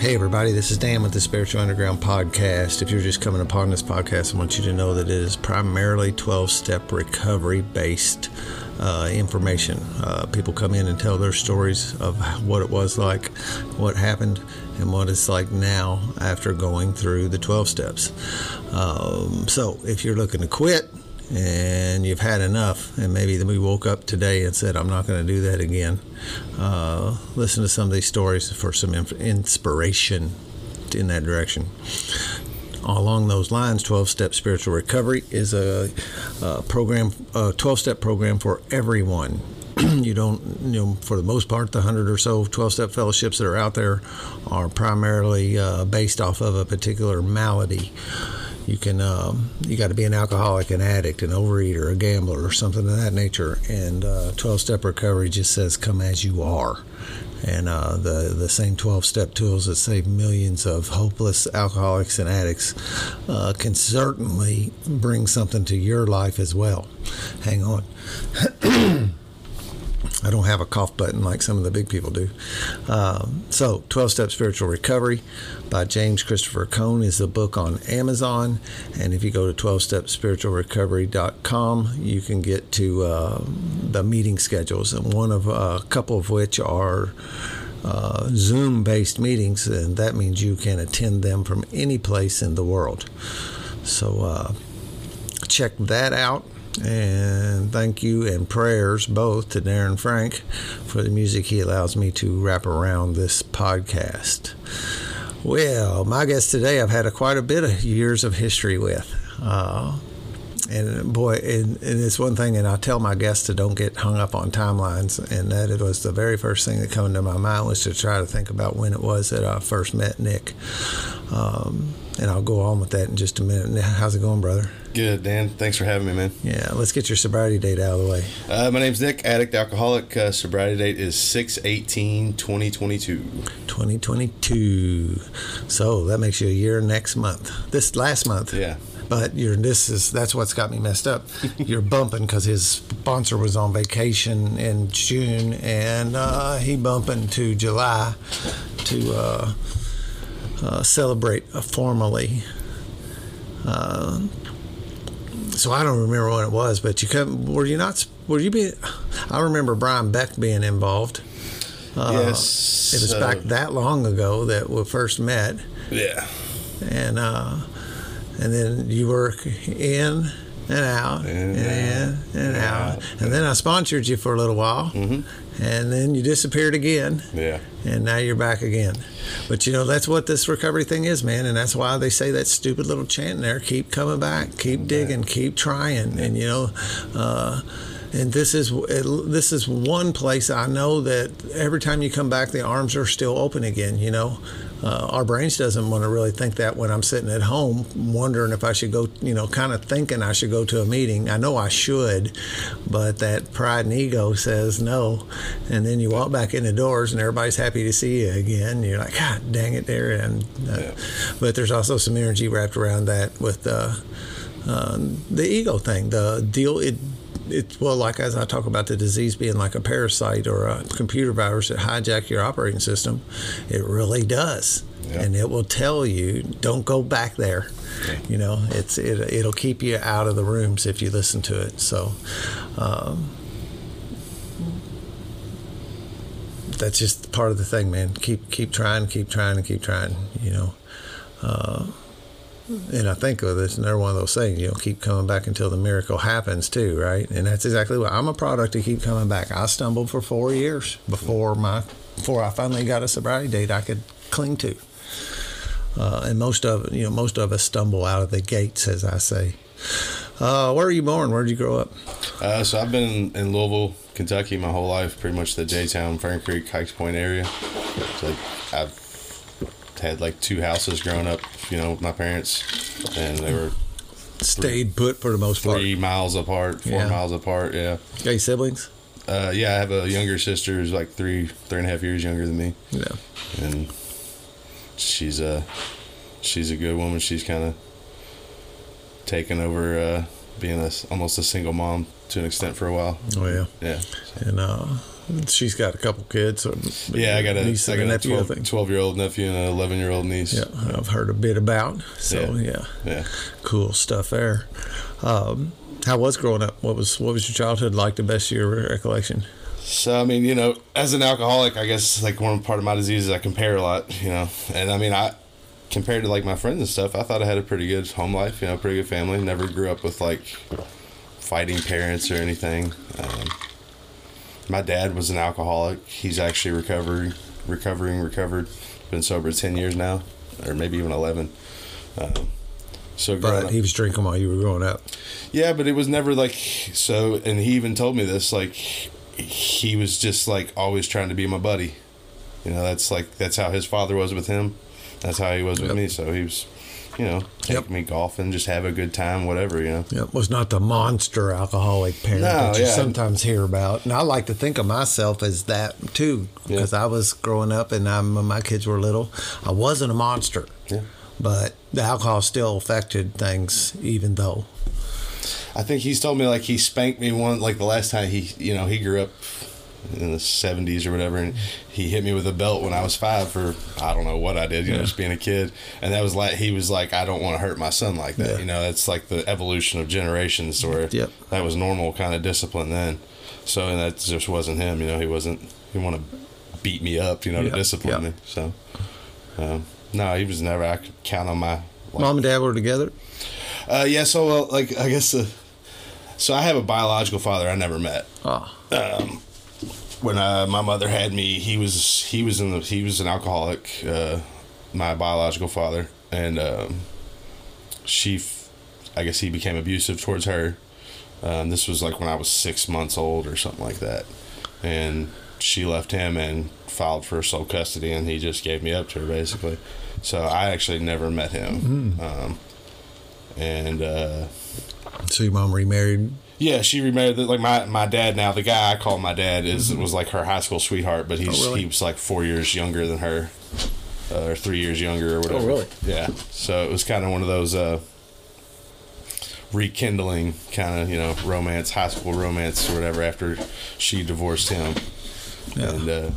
Hey, everybody, this is Dan with the Spiritual Underground Podcast. If you're just coming upon this podcast, I want you to know that it is primarily 12 step recovery based uh, information. Uh, people come in and tell their stories of what it was like, what happened, and what it's like now after going through the 12 steps. Um, so, if you're looking to quit, and you've had enough, and maybe we woke up today and said, I'm not going to do that again. Uh, listen to some of these stories for some inspiration in that direction. Along those lines, 12 Step Spiritual Recovery is a, a program, a 12 step program for everyone. you don't, you know, for the most part, the 100 or so 12 step fellowships that are out there are primarily uh, based off of a particular malady you can um, you got to be an alcoholic, an addict, an overeater, a gambler, or something of that nature. And uh, 12 step recovery just says come as you are. And uh, the the same 12 step tools that save millions of hopeless alcoholics and addicts uh, can certainly bring something to your life as well. Hang on. I don't have a cough button like some of the big people do. Um, so, 12 Step Spiritual Recovery by James Christopher Cohn is the book on Amazon. And if you go to 12stepspiritualrecovery.com, you can get to uh, the meeting schedules, and one of uh, a couple of which are. Uh, Zoom based meetings, and that means you can attend them from any place in the world. So, uh, check that out. And thank you and prayers both to Darren Frank for the music he allows me to wrap around this podcast. Well, my guest today, I've had a, quite a bit of years of history with. Uh, and boy, and, and, it's one thing, and I tell my guests to don't get hung up on timelines, and that it was the very first thing that came into my mind was to try to think about when it was that I first met Nick. Um, and I'll go on with that in just a minute. How's it going, brother? Good, Dan. Thanks for having me, man. Yeah, let's get your sobriety date out of the way. Uh, my name's Nick, addict, alcoholic. Uh, sobriety date is 6 18 2022. 2022. So that makes you a year next month. This last month. Yeah but you're this is that's what's got me messed up. you're bumping because his sponsor was on vacation in June, and uh, he bumping to July to uh, uh, celebrate formally. Uh, so I don't remember what it was, but you come. Were you not? Were you be? I remember Brian Beck being involved. Uh, yes, it was back that long ago that we first met. Yeah, and uh, and then you work in and out and, and in and out. out. And then I sponsored you for a little while. Mm-hmm. And then you disappeared again. Yeah. And now you're back again. But you know, that's what this recovery thing is, man. And that's why they say that stupid little chant in there keep coming back, keep digging, keep trying. And, you know, uh, and this is this is one place I know that every time you come back, the arms are still open again. You know, uh, our brains doesn't want to really think that when I'm sitting at home, wondering if I should go. You know, kind of thinking I should go to a meeting. I know I should, but that pride and ego says no. And then you walk back in the doors, and everybody's happy to see you again. You're like, God dang it, there. And uh, yeah. but there's also some energy wrapped around that with uh, uh the ego thing. The deal it it's well, like as I talk about the disease being like a parasite or a computer virus that hijack your operating system, it really does, yeah. and it will tell you don't go back there. Yeah. You know, it's it, it'll keep you out of the rooms if you listen to it. So. Um, that's just part of the thing, man. Keep keep trying, keep trying, and keep trying. You know, uh, and I think of this another one of those things, you know, keep coming back until the miracle happens too, right? And that's exactly what I'm a product to keep coming back. I stumbled for four years before my before I finally got a sobriety date I could cling to. Uh, and most of you know most of us stumble out of the gates, as I say. Uh, where are you born? Where did you grow up? Uh, so I've been in Louisville, Kentucky, my whole life. Pretty much the J Town, Fern Creek, Hikes Point area. I've had like two houses growing up, you know, with my parents, and they were stayed put for the most part. Three miles apart, four yeah. miles apart. Yeah. Got any siblings? Uh, yeah, I have a younger sister who's like three, three and a half years younger than me. Yeah. And she's a, she's a good woman. She's kind of taken over uh, being a, almost a single mom to an extent for a while. Oh yeah. Yeah. So. And uh, she's got a couple kids. So Yeah, I got a, niece I got a nephew, I 12, think. 12 year old nephew and an 11 year old niece. Yeah, I've heard a bit about. So Yeah. yeah, Yeah. cool stuff there. Um, how was growing up? What was what was your childhood like? The best year of your recollection? So I mean, you know, as an alcoholic, I guess like one part of my disease is I compare a lot, you know, and I mean, I compared to like my friends and stuff, I thought I had a pretty good home life, you know, pretty good family. Never grew up with like fighting parents or anything. Um, my dad was an alcoholic. He's actually recovering, recovering, recovered. Been sober ten years now, or maybe even eleven. Um, so But up- he was drinking while you were growing up. yeah, but it was never like so. And he even told me this. Like he was just like always trying to be my buddy. You know, that's like that's how his father was with him. That's how he was with Yep. me. So he was, you know, take Yep. me golfing, just have a good time, whatever. You know. Yep, was not the monster alcoholic parent No, that you yeah. sometimes hear about. And I like to think of myself as that too, Yeah. because I was growing up and I'm, when my kids were little, I wasn't a monster. Yeah. But the alcohol still affected things, even though. I think he's told me like he spanked me one like the last time he you know he grew up in the seventies or whatever and he hit me with a belt when I was five for I don't know what I did you know just being a kid and that was like he was like I don't want to hurt my son like that Yeah. you know that's like the evolution of generations where Yep. that was normal kind of discipline then so and that just wasn't him you know he wasn't he want to beat me up you know Yeah. to discipline Yeah. me so um, no he was never I could count on my like, Mom and dad were together? uh, yeah, so uh, like I guess uh, so. I have a biological father I never met. Oh, When uh, my mother had me, he was he was in the he was an alcoholic. Uh, my biological father, and um, she, f- I guess he became abusive towards her. Um, this was like when I was six months old or something like that, and she left him and filed for sole custody, and he just gave me up to her basically. So I actually never met him. Um, and uh, so your mom remarried? Yeah, she remarried. Like my my dad now, the guy I call my dad is was like her high school sweetheart, but he's Mm-hmm. Oh, really? he was like four years younger than her, uh, or three years younger or whatever. Oh, really? Yeah. So it was kind of one of those uh, rekindling kind of you know romance, high school romance or whatever after she divorced him. Yeah. And uh,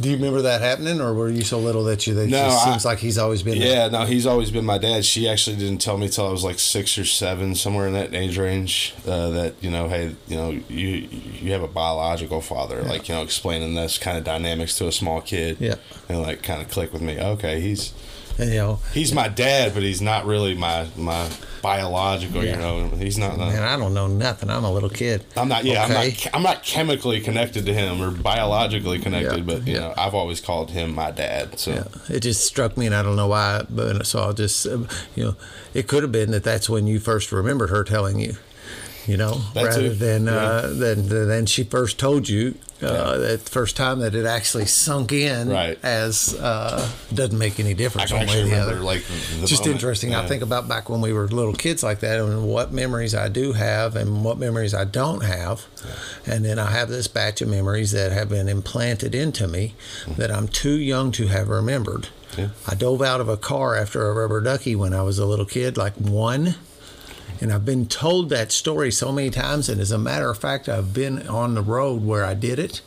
Do you remember that happening, or were you so little that you? That No, just I- seems like he's always been. there? Yeah, no, he's always been my dad. She actually didn't tell me till I was like six or seven, somewhere in that age range. Uh, that you know, hey, you know, you you have a biological father. Like you know, explaining this kind of dynamics to a small kid. Yeah. and like kind of click with me. Okay, he's you know, he's my dad, but he's not really my my biological. Yeah. You know, he's not. man, I don't know nothing. I'm a little kid. I'm not. Yeah, Okay. I'm not. I'm not chemically connected to him or biologically connected, Yeah, but you yeah. know, I've always called him my dad. So Yeah, it just struck me, and I don't know why, but so I'll just, uh, you know, it could have been that that's when you first remembered her telling you, you know, That rather too, than yeah. uh, than than she first told you. Uh, That first time that it actually sunk in, Right. As uh, doesn't make any difference one way or the other. like the just moment. interesting. Yeah. I think about back when we were little kids like that, and what memories I do have, and what memories I don't have, and then I have this batch of memories that have been implanted into me that I'm too young to have remembered. Yeah. I dove out of a car after a rubber ducky when I was a little kid, like one. And I've been told that story so many times. And as a matter of fact, I've been on the road where I did it.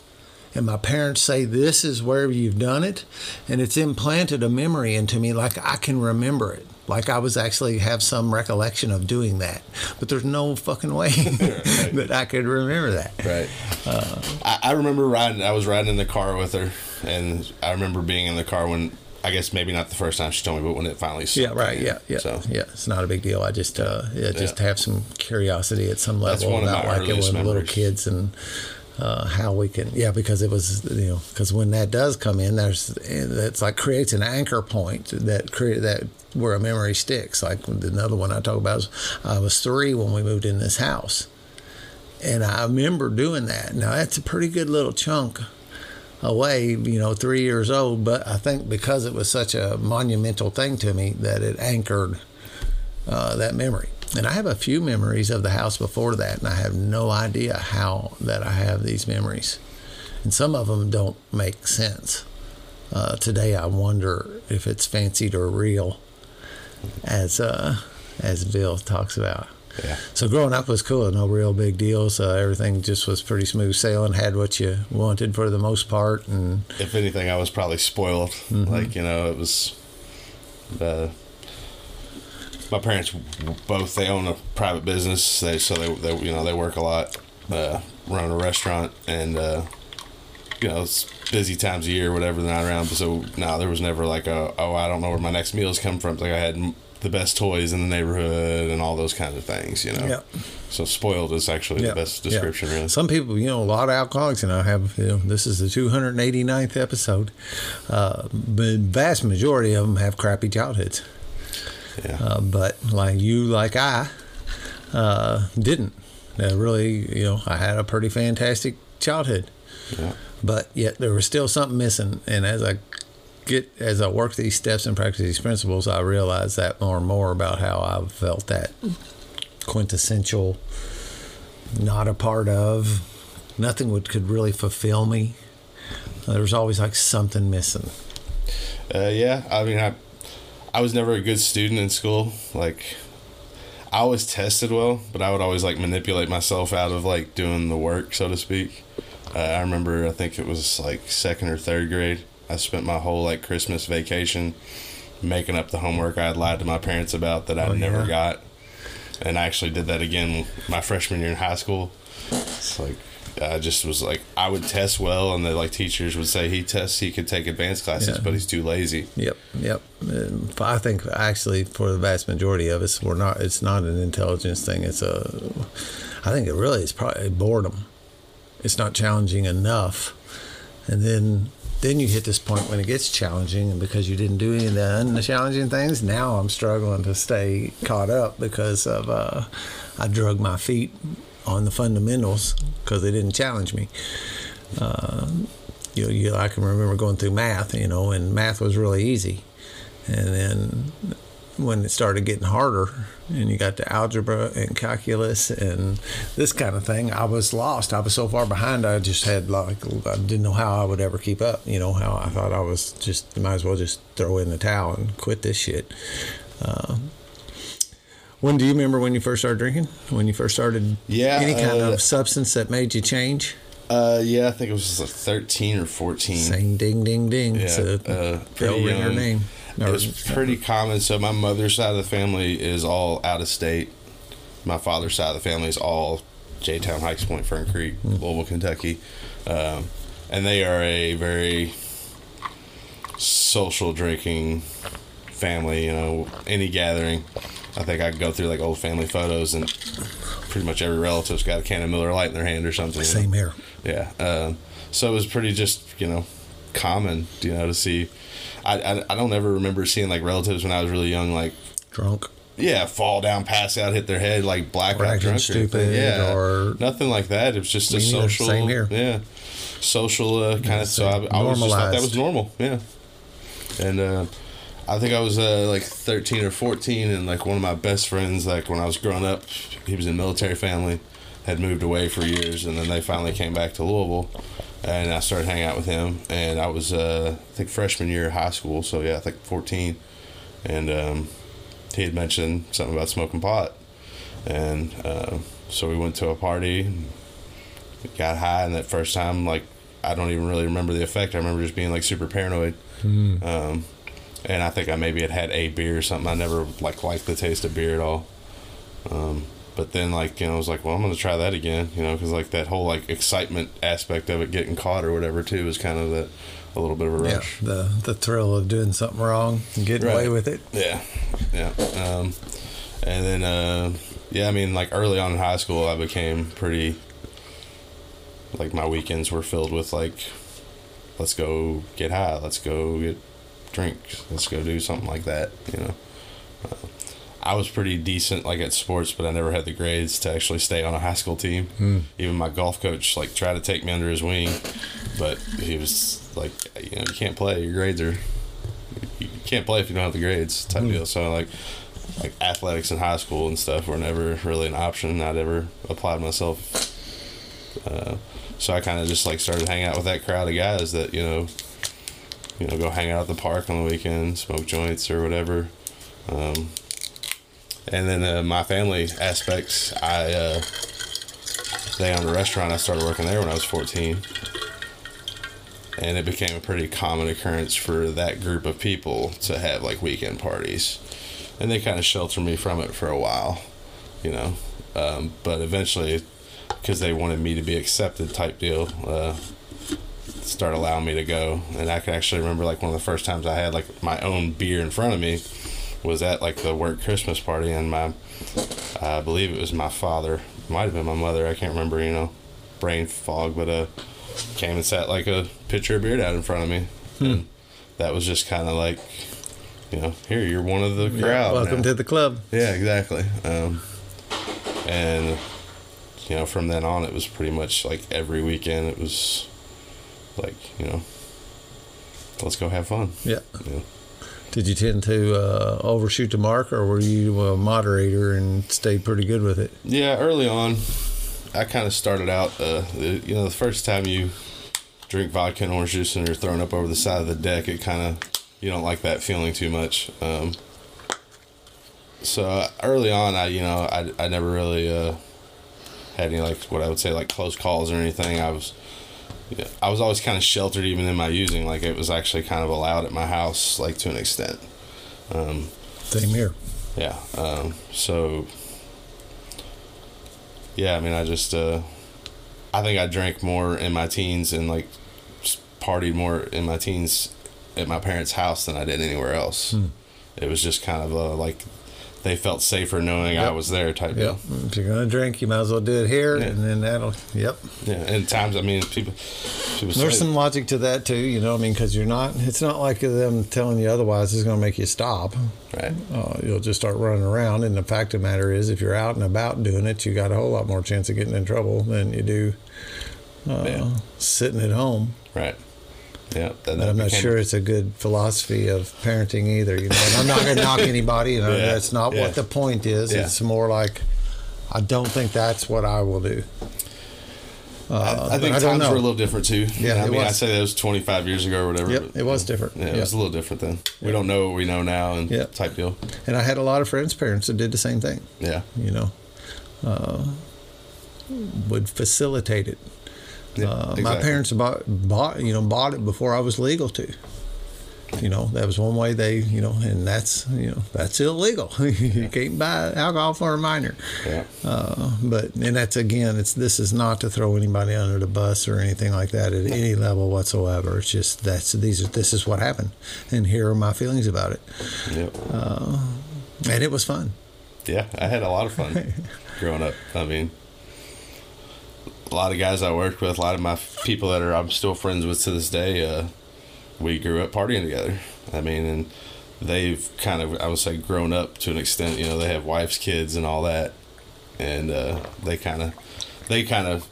And my parents say, This is where you've done it. And it's implanted a memory into me like I can remember it. Like I was actually have some recollection of doing that. But there's no fucking way that I could remember that. Right. Uh, I, I remember riding. I was riding in the car with her, and I remember being in the car when I guess maybe not the first time she told me, but when it finally. Yeah, right. in. Yeah, yeah, So yeah. It's not a big deal. I just, uh, yeah, just Yeah. have some curiosity at some level about like it when little kids and uh, how we can, yeah, because it was, you know, because when that does come in, there's that's like creates an anchor point that create that where a memory sticks. Like another one I talk about is I was three when we moved in this house, and I remember doing that. Now that's a pretty good little chunk away, you know, three years old. But I think because it was such a monumental thing to me that it anchored uh, that memory. And I have a few memories of the house before that, and I have no idea how that I have these memories. And some of them don't make sense. Uh, today, I wonder if it's fancied or real, as uh, as Bill talks about. Yeah. So growing up was cool. No real big deals. Uh, everything just was pretty smooth sailing. Had what you wanted for the most part, and If anything, I was probably spoiled. Mm-hmm. Like you know, it was. Uh, my parents both they own a private business. They so they, they you know they work a lot, uh, run a restaurant, and uh, you know it's busy times of year, whatever. They're not around, so no, there was never like a oh I don't know where my next meals come from. Like I had the best toys in the neighborhood and all those kinds of things. You know. Yeah. So spoiled is actually Yeah, the best yeah. description, really. Some people, you know, a lot of alcoholics, and I have, you know, this is the 289th episode, uh, but vast majority of them have crappy childhoods. Yeah. Uh, but like you, like I, uh, didn't. Uh, really, you know, I had a pretty fantastic childhood, yeah. but yet there was still something missing. And as I get, as I work these steps and practice these principles, I realize that more and more about how I felt that quintessential, not a part of, nothing would could really fulfill me. There was always like something missing. Uh, yeah, I mean, I, I was never a good student in school. Like, I always tested well, but I would always like manipulate myself out of like doing the work, so to speak. Uh, I remember, I think it was like second or third grade. I spent my whole like Christmas vacation making up the homework I had lied to my parents about that I Oh, never yeah. got, and I actually did that again my freshman year in high school. It's like I just was like I would test well, and the like teachers would say he tests, he could take advanced classes, Yeah. but he's too lazy. Yep, yep. Um, I think actually for the vast majority of us, we're not. It's not an intelligence thing. It's a. I think it really is probably boredom. It's not challenging enough, and then then you hit this point when it gets challenging, and because you didn't do any of the challenging things, now I'm struggling to stay caught up because of uh, I drug my feet on the fundamentals because they didn't challenge me you know, you, I can remember going through math, you know, and math was really easy. And then when it started getting harder and you got to algebra and calculus and this kind of thing, I was lost. I was so far behind, I just had like, I didn't know how I would ever keep up. You know, how I thought I was just, might as well just throw in the towel and quit this shit. Uh, when do you remember when you first started drinking? When you first started Yeah, any kind uh, of substance that made you change? Uh, yeah, I think it was like thirteen or fourteen. Saying ding, ding, ding. Yeah, It's a uh, bell pretty ringer young. name. It was pretty common. So my mother's side of the family is all out of state. My father's side of the family is all J Town, Hikes Point, Fern Creek, Louisville, Kentucky, um, and they are a very social drinking family. You know, any gathering, I think I could go through like old family photos and pretty much every relative's got a can of Miller Lite in their hand or something. you know? Same here. Yeah. Um, so it was pretty just, you know, common, you know, to see. I, I, I don't ever remember seeing like relatives when I was really young, like, Drunk. yeah, fall down, pass out, hit their head, like blackout Or acting drunk. or stupid, yeah, or- nothing like that. It was just a social, Same here. yeah, social uh, kind of. So I, I always just thought that was normal. Yeah, and uh, I think I was uh, like thirteen or fourteen, and like one of my best friends, like when I was growing up, he was in military family, had moved away for years, and then they finally came back to Louisville, and I started hanging out with him, and I was uh, I think freshman year of high school, so yeah, I think fourteen, and um, he had mentioned something about smoking pot, and uh, so we went to a party, got high, and that first time, like I don't even really remember the effect. I remember just being like super paranoid. Um, and I think I maybe had had a beer or something. I never like liked the taste of beer at all. Um, but then like you know I was like, well, I'm gonna try that again, you know, because like that whole like excitement aspect of it getting caught or whatever too is kind of that a little bit of a Yeah, rush. the the thrill of doing something wrong and getting away with it. Yeah, yeah. Um, and then, uh, yeah, I mean, like early on in high school, I became pretty. Like my weekends were filled with like, let's go get high, let's go get drinks, let's go do something like that. You know, I was pretty decent like at sports, but I never had the grades to actually stay on a high school team. Even my golf coach like tried to take me under his wing, but he was like, you know, you can't play. Your grades are you can't play if you don't have the grades type deal. So like like athletics in high school and stuff were never really an option. I'd ever applied myself. Uh, so I kind of just like started hanging out with that crowd of guys that you know, you know, go hang out at the park on the weekend, smoke joints or whatever. Um, And then uh, my family aspects, I uh, they owned a restaurant. I started working there when I was 14, and it became a pretty common occurrence for that group of people to have like weekend parties, and they kind of sheltered me from it for a while, you know. Um, but eventually, because they wanted me to be accepted, type deal, uh, start allowing me to go. And I can actually remember like one of the first times I had like my own beer in front of me was at like the work Christmas party, and my I believe it was my father, might have been my mother, I can't remember, you know, brain fog, but uh, came and sat like a pitcher of beer down in front of me, Hmm. and that was just kind of like, you know, here you're one of the Yeah, crowd. welcome now. to the club. Yeah, exactly. Um, and you know, from then on, it was pretty much like every weekend. It was like you know, let's go have fun. Yeah. Yeah. Did you tend to uh, overshoot the mark, or were you a moderator and stayed pretty good with it? Yeah, early on, I kind of started out. Uh, you know, the first time you drink vodka and orange juice and you're thrown up over the side of the deck, it kind of you don't like that feeling too much. Um, so uh, early on, I you know I, I never really uh, had any like what I would say like close calls or anything. I was I was always kind of sheltered even in my using. Like it was actually kind of allowed at my house, like to an extent. Um, Same here. yeah. Um, so, yeah, I mean, I just, uh, I think I drank more in my teens and like partied more in my teens at my parents' house than I did anywhere else. Hmm. It was just kind of a, like they felt safer knowing I was there type Yep. deal. If you're gonna drink, you might as well do it here, Yeah. and then that'll. Yep. Yeah. And times, I mean, people, people There's some logic to that too. You know, I mean, because you're not. It's not like them telling you otherwise is gonna make you stop. right. Uh, you'll just start running around. And the fact of the matter is, if you're out and about doing it, you got a whole lot more chance of getting in trouble than you do uh, Yeah. sitting at home. Right. Yeah. And I'm not sure it's a good philosophy of parenting either. You know, and I'm not going to knock anybody. You know, Yeah, that's not yeah. what the point is. Yeah. It's more like I don't think that's what I will do. Uh, I, I think I times were a little different too. Yeah, I mean, I say that was 25 years ago or whatever. Yep, but- it was different. Yeah, it Yep. was a little different then. We don't know what we know now and Yep. type deal. And I had a lot of friends' parents that did the same thing. Yeah. You know, uh, would facilitate it. Yeah, Uh, My parents bought, bought, you know, bought it before I was legal to. You know, that was one way they, you know, and that's, you know, that's illegal. you can't buy alcohol for a minor. Yeah. Uh, but and that's again, it's this is not to throw anybody under the bus or anything like that at any level whatsoever. It's just that's these are this is what happened, and here are my feelings about it, Yep. and it was fun. Yeah, I had a lot of fun growing up. I mean, a lot of guys I worked with, a lot of my people that are I'm still friends with to this day. Uh, we grew up partying together. I mean, and they've kind of I would say grown up to an extent. You know, they have wives, kids, and all that, and uh, they kind of they kind of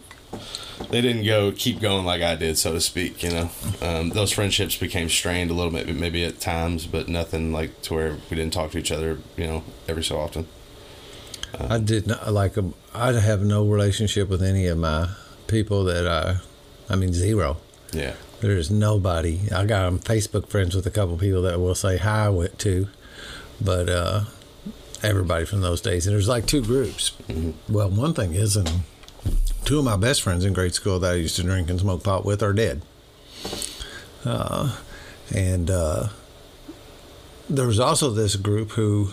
they didn't go keep going like I did, so to speak. You know, um, those friendships became strained a little bit, maybe at times, but nothing like to where we didn't talk to each other. You know, every so often. I did not like um, I have no relationship with any of my people that I, I mean zero. Yeah. There's nobody. I got I'm Facebook friends with a couple people that will say hi with to, but uh, everybody from those days. And there's like two groups. Well, one thing is, and two of my best friends in grade school that I used to drink and smoke pot with are dead. Uh, and uh, there was also this group who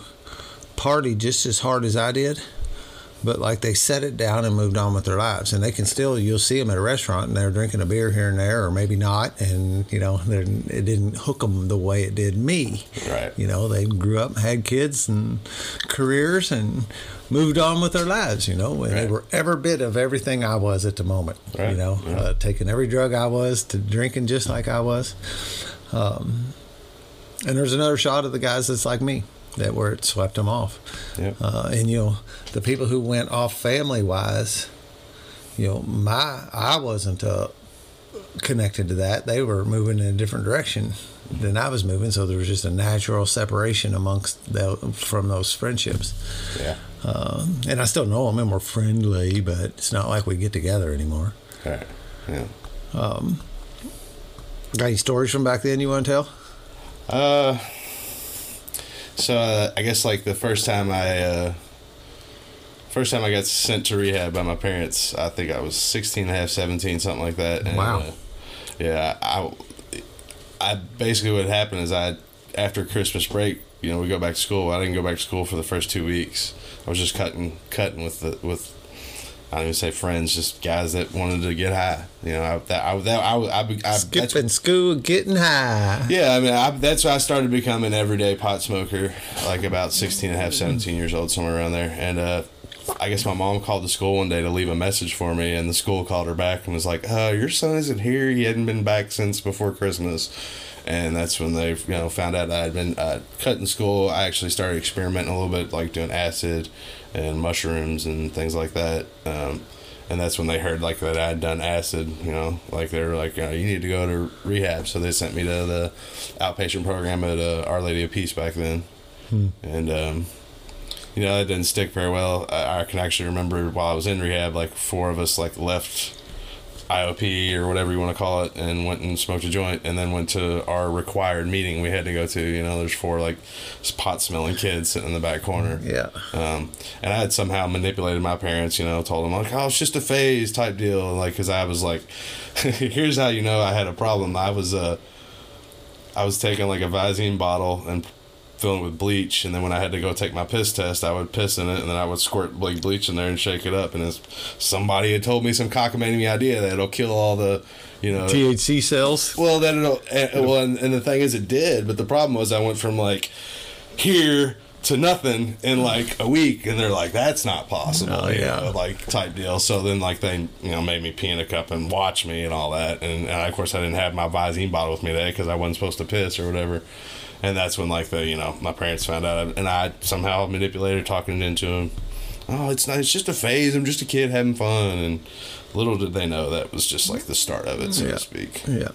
partied just as hard as I did but like they set it down and moved on with their lives and they can still you'll see them at a restaurant and they're drinking a beer here and there or maybe not and you know it didn't hook them the way it did me Right. you know they grew up had kids and careers and moved on with their lives you know and they were every bit of everything i was at the moment Right. you know Yeah. uh, taking every drug i was to drinking just like i was um, and there's another shot of the guys that's like me that where it swept them off Yep. uh, and you know the people who went off family wise you know my i wasn't uh, connected to that they were moving in a different direction than i was moving so there was just a natural separation amongst the, from those friendships yeah. um, and i still know them and we're friendly but it's not like we get together anymore Right. Yeah. got any stories from back then you want to tell Uh, So uh, I guess like the first time I, uh, first time I got sent to rehab by my parents, I think I was 16 and a half, 17, something like that. And, Wow. Uh, yeah, I, I basically what happened is I, after Christmas break, you know, we go back to school. I didn't go back to school for the first two weeks. I was just cutting, cutting with the with. I don't even say friends, just guys that wanted to get high. You know, I, that I that I, I, I, Skipping school, getting high. yeah, I mean, I, that's why I started becoming an everyday pot smoker, like about 16 and a half, 17 years old, somewhere around there. And uh, I guess my mom called the school one day to leave a message for me, and the school called her back and was like, uh, Your son isn't here. He hadn't been back since before Christmas. And that's when they, you know, found out I had been uh, cut in school. I actually started experimenting a little bit, like doing acid and mushrooms and things like that. Um, and that's when they heard like that I had done acid. You know, like they were like, you, know, you need to go to rehab. So they sent me to the outpatient program at uh, Our Lady of Peace back then, and um, you know that didn't stick very well. I, I can actually remember while I was in rehab, like four of us like left IOP or whatever you want to call it, and went and smoked a joint, and then went to our required meeting we had to go to. You know, there's four like pot smelling kids sitting in the back corner. Yeah. Um, and I had somehow manipulated my parents, you know, told them like, "Oh, it's just a phase type deal," like because I was like, "Here's how you know I had a problem. I was uh, I was taking like a Visine bottle and filling with bleach, and then when I had to go take my piss test, I would piss in it, and then I would squirt like bleach in there and shake it up. And somebody had told me some cockamamie idea that it'll kill all the, you know, THC cells. well, that it'll. Eh, and, well, and, and the thing is, it did. But the problem was, I went from like here to nothing in like a week, and they're like, "That's not possible." Oh, you yeah. know, like type deal. So then, like they, you know, made me pee in a cup and watch me and all that. And, and of course, I didn't have my Visine bottle with me today because I wasn't supposed to piss or whatever. And that's when like the you know my parents found out, and I somehow manipulated talking into them. Oh, it's not. It's just a phase. I'm just a kid having fun, and little did they know that was just like the start of it, so Yeah. to speak. Yeah.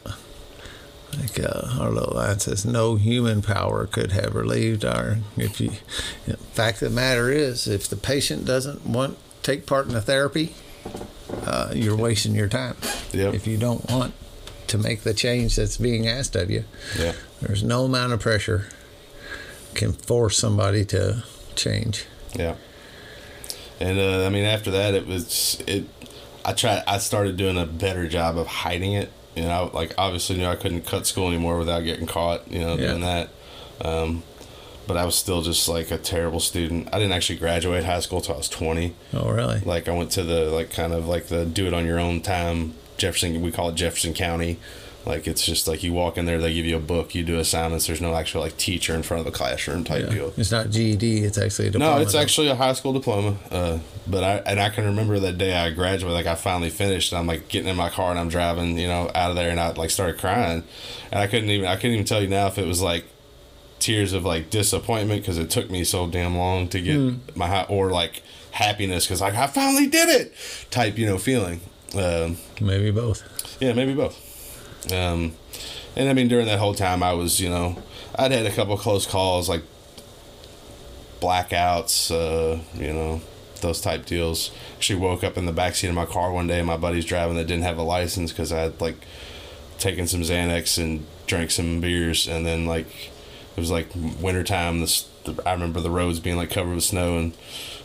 Like uh, our little line says, no human power could have relieved our. If you, you know, fact of the matter is, if the patient doesn't want take part in the therapy, uh, you're wasting your time. Yep. If you don't want to make the change that's being asked of you, Yeah. there's no amount of pressure can force somebody to change. Yeah. And uh, I mean, after that, it was it. I tried. I started doing a better job of hiding it. You know, like obviously knew I couldn't cut school anymore without getting caught. You know, Yeah. doing that. Um, but I was still just like a terrible student. I didn't actually graduate high school till I was twenty. Oh, really? Like I went to the like kind of like the do it on your own time Jefferson. We call it Jefferson County. Like it's just like you walk in there, they give you a book, you do assignments. There's no actual like teacher in front of the classroom type Yeah. deal. It's not GED. It's actually a diploma. No, it's though. actually a high school diploma. Uh, but I and I can remember that day I graduated. Like I finally finished. And I'm like getting in my car and I'm driving, you know, out of there, and I like started crying, and I couldn't even I couldn't even tell you now if it was like tears of like disappointment because it took me so damn long to get Hmm. my high, or like happiness because like I finally did it type you know feeling. Um, maybe both. yeah, maybe both. Um, and I mean, during that whole time, I was, you know, I'd had a couple close calls, like blackouts, uh, you know, those type deals. Actually, woke up in the backseat of my car one day, and my buddy's driving that didn't have a license because I had like taken some Xanax and drank some beers, and then like it was like wintertime. This I remember the roads being like covered with snow, and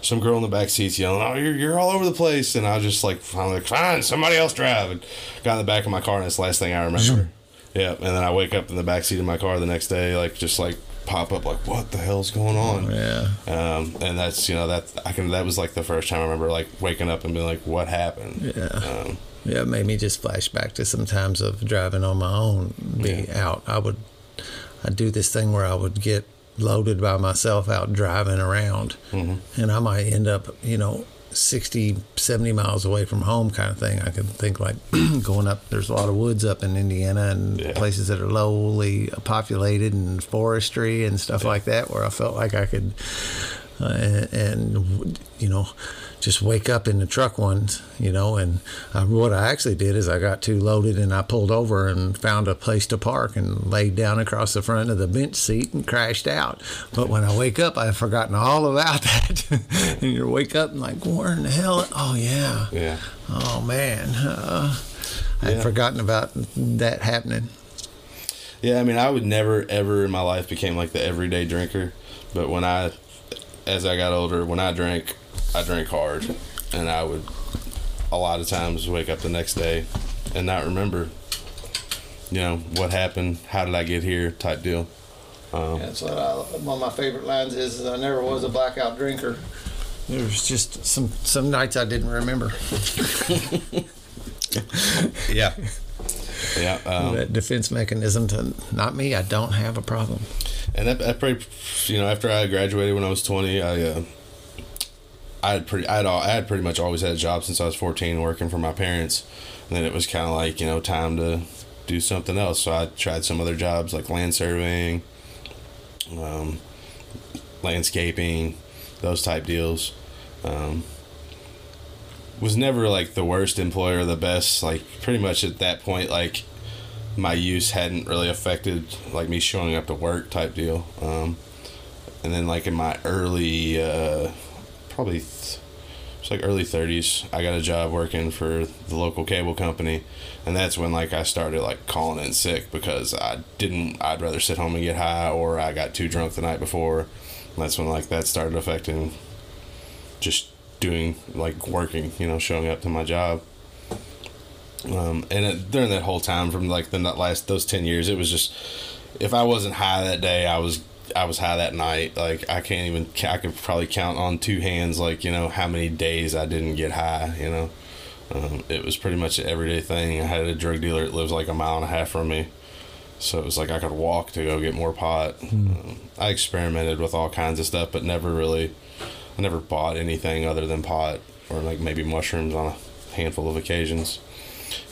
some girl in the back seat's yelling, "Oh, you're you're all over the place!" And I was just like, finally, like, "Fine, somebody else drive." And got in the back of my car, and that's the last thing I remember. yeah, and then I wake up in the back seat of my car the next day, like just like pop up, like, "What the hell's going on?" Yeah. Um, and that's you know that I can that was like the first time I remember like waking up and being like, "What happened?" Yeah. Um, Yeah, it made me just flash back to some times of driving on my own, be out. I would, I'd do this thing where I would get loaded by myself out driving around, mm-hmm. and I might end up, you know, 60, 70 miles away from home kind of thing. I could think like going up, there's a lot of woods up in Indiana and Yeah. places that are lowly populated and forestry and stuff like that where I felt like I could, uh, and, and, you know, just wake up in the truck once, you know, and uh, what I actually did is I got too loaded and I pulled over and found a place to park and laid down across the front of the bench seat and crashed out. But when I wake up, I've forgotten all about that. and you wake up and like, where in the hell? Oh yeah, yeah. oh man, uh, I'd Yeah. forgotten about that happening. Yeah, I mean, I would never ever in my life became like the everyday drinker, But when I, as I got older, when I drank, I drank hard, and I would, a lot of times, wake up the next day, and not remember. You know what happened? How did I get here? Type deal. Um, That's what I, one of my favorite lines is, is I never was a blackout drinker. There's just some some nights I didn't remember. yeah. Yeah. Um, that defense mechanism to not me. I don't have a problem. and that, that pretty, you know, after I graduated when I was twenty, I, uh, I had pretty, I had, all, I had pretty much always had a job since I was fourteen, working for my parents, and then it was kind of like you know time to do something else. So I tried some other jobs like land surveying, um, landscaping, those type deals. Um, was never like the worst employer the best. Like pretty much at that point, like my use hadn't really affected like me showing up to work type deal. Um, and then like in my early, uh, probably th- it's like early thirties, I got a job working for the local cable company, and that's when like I started like calling in sick because I didn't. I'd rather sit home and get high, or I got too drunk the night before. And that's when like that started affecting just doing like working, you know, showing up to my job. Um, and it, during that whole time, from like the last those ten years, it was just if I wasn't high that day, I was I was high that night. Like I can't even I could probably count on two hands, like you know how many days I didn't get high. You know, um, it was pretty much an everyday thing. I had a drug dealer that lives like a mile and a half from me, so it was like I could walk to go get more pot. Um, I experimented with all kinds of stuff, but never really I never bought anything other than pot or like maybe mushrooms on a handful of occasions.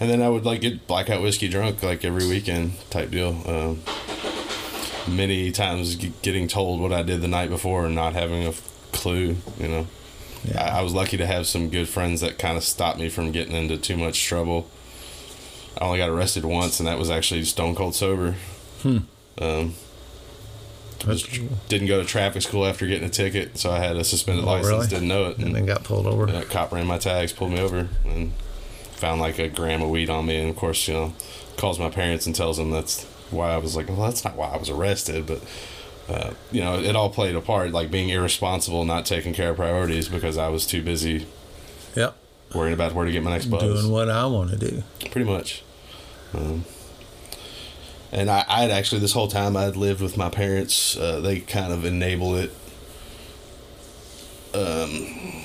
And then I would like get blackout whiskey drunk like every weekend type deal. Um, many times g- getting told what I did the night before and not having a f- clue, you know. Yeah. I, I was lucky to have some good friends that kind of stopped me from getting into too much trouble. I only got arrested once, and that was actually stone cold sober. Hmm. Um, didn't go to traffic school after getting a ticket, so I had a suspended Oh, license. really? Didn't know it, and then got pulled over. that cop ran my tags, pulled me over, and found like a gram of weed on me. And of course, you know, calls my parents and tells them that's why I was like, well, that's not why I was arrested, but. Uh, you know, it all played a part, like being irresponsible, not taking care of priorities because I was too busy Yep. worrying about where to get my next buzz. Doing what I want to do. pretty much. Um, and I, I had actually this whole time I'd lived with my parents. Uh, they kind of enable it. Um,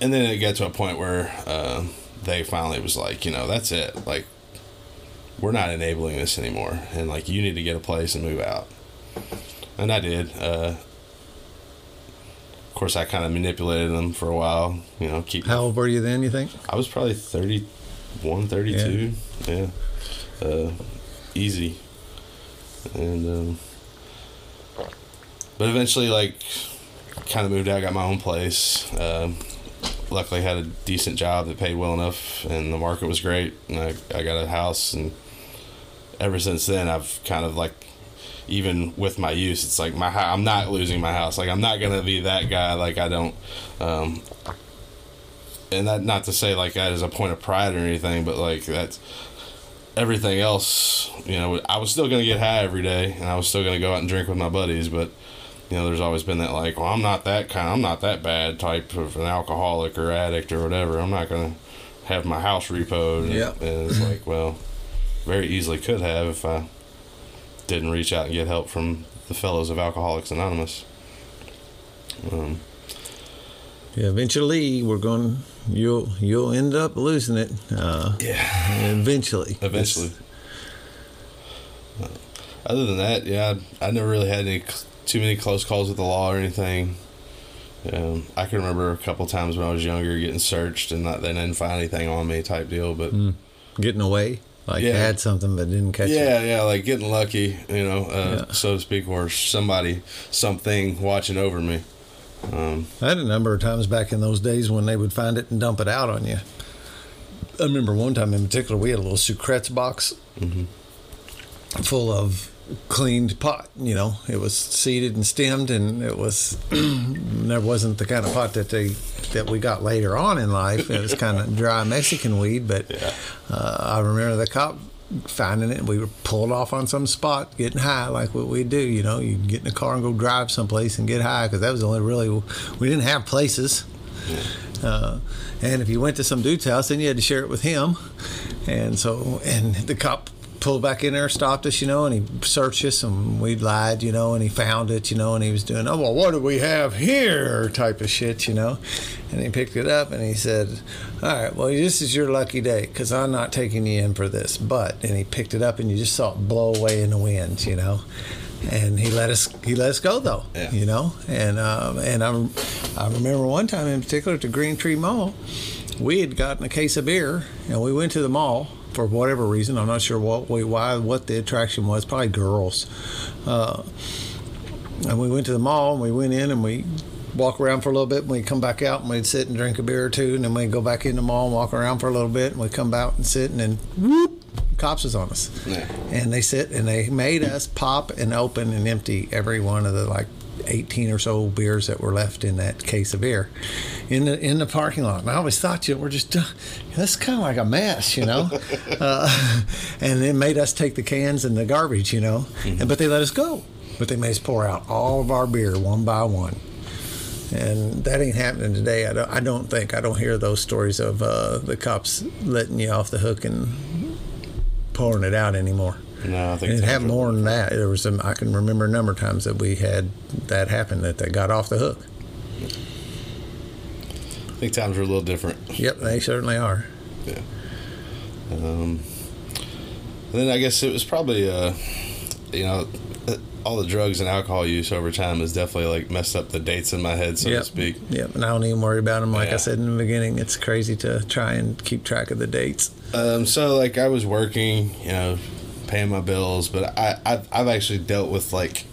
and then it got to a point where uh, they finally was like, you know, that's it. Like, we're not enabling this anymore, and like you need to get a place and move out. And I did. Uh, of course, I kind of manipulated them for a while. You know, keep How old were you then? You think? I was probably 31, 32. Yeah. Uh, easy. And, um, but eventually, like, kind of moved out, got my own place. Um, luckily, had a decent job that paid well enough, and the market was great. And I, I got a house, and ever since then, I've kind of like, even with my use, it's like my I'm not losing my house. Like I'm not gonna be that guy. Like I don't, um, and that not to say like that is a point of pride or anything, but like that's everything else. You know, I was still gonna get high every day, and I was still gonna go out and drink with my buddies, but you know, there's always been that like, well, I'm not that kind, I'm not that bad type of an alcoholic or addict or whatever. I'm not gonna have my house repoed. And, Yep. and it's like, well, very easily could have if I didn't reach out and get help from the fellows of Alcoholics Anonymous. Um, Yeah, eventually we're going. You'll you'll end up losing it. Uh, yeah. eventually. Eventually. Other than that, yeah, I, I never really had any too many close calls with the law or anything. Um, I can remember a couple times when I was younger getting searched and not, they didn't find anything on me type deal. But Mm. Getting away, like Yeah. had something but didn't catch it. yeah, yeah, like getting lucky, you know, uh, Yeah. so to speak, or somebody, something watching over me. Um, I had a number of times back in those days when they would find it and dump it out on you. I remember one time in particular, we had a little sucrets box Mhm. full of cleaned pot. You know, it was seeded and stemmed, and it was there wasn't the kind of pot that they that we got later on in life. It was kind of dry Mexican weed, but Yeah. uh, I remember the cop finding it, and we were pulled off on some spot, getting high, like what we do. You know, you get in the car and go drive someplace and get high because that was the only really we didn't have places. Uh, and if you went to some dude's house, then you had to share it with him. And so, and the cop pulled back in there, stopped us, you know, and he searched us, and we lied, you know, and he found it, you know, and he was doing, oh, well, what do we have here type of shit, you know. And he picked it up and he said, all right, well, this is your lucky day because I'm not taking you in for this. But, and he picked it up and you just saw it blow away in the wind, you know. And he let us he let us go though, Yeah. you know. And um, and I, I remember one time in particular at the Green Tree Mall, we had gotten a case of beer and we went to the mall for whatever reason. I'm not sure what we why what the attraction was. Probably girls. Uh, and we went to the mall and we went in and we walk around for a little bit and we'd come back out and we'd sit and drink a beer or two and then we'd go back in the mall and walk around for a little bit and we'd come out and sit and then whoop cops was on us Yeah. and they sit and they made us pop and open and empty every one of the like 18 or so beers that were left in that case of beer in the in the parking lot. And I always thought, you know, we're just uh, that's kind of like a mess, you know. uh, and it made us take the cans and the garbage, you know. And, but they let us go. But they made us pour out all of our beer one by one. And that ain't happening today. I don't, I don't think. I don't hear those stories of uh, the cops letting you off the hook and pouring it out anymore. No, I think it happened more than that. There was some, I can remember a number of times that we had that happen that they got off the hook. I think times are a little different. Yep, they certainly are. Yeah. Um, then I guess it was probably, uh, you know, all the drugs and alcohol use over time has definitely like messed up the dates in my head, so yep. to speak. Yep, and I don't even worry about them. Like I said in the beginning, it's crazy to try and keep track of the dates. Um, so like I was working, you know, paying my bills, but I I've, I've actually dealt with like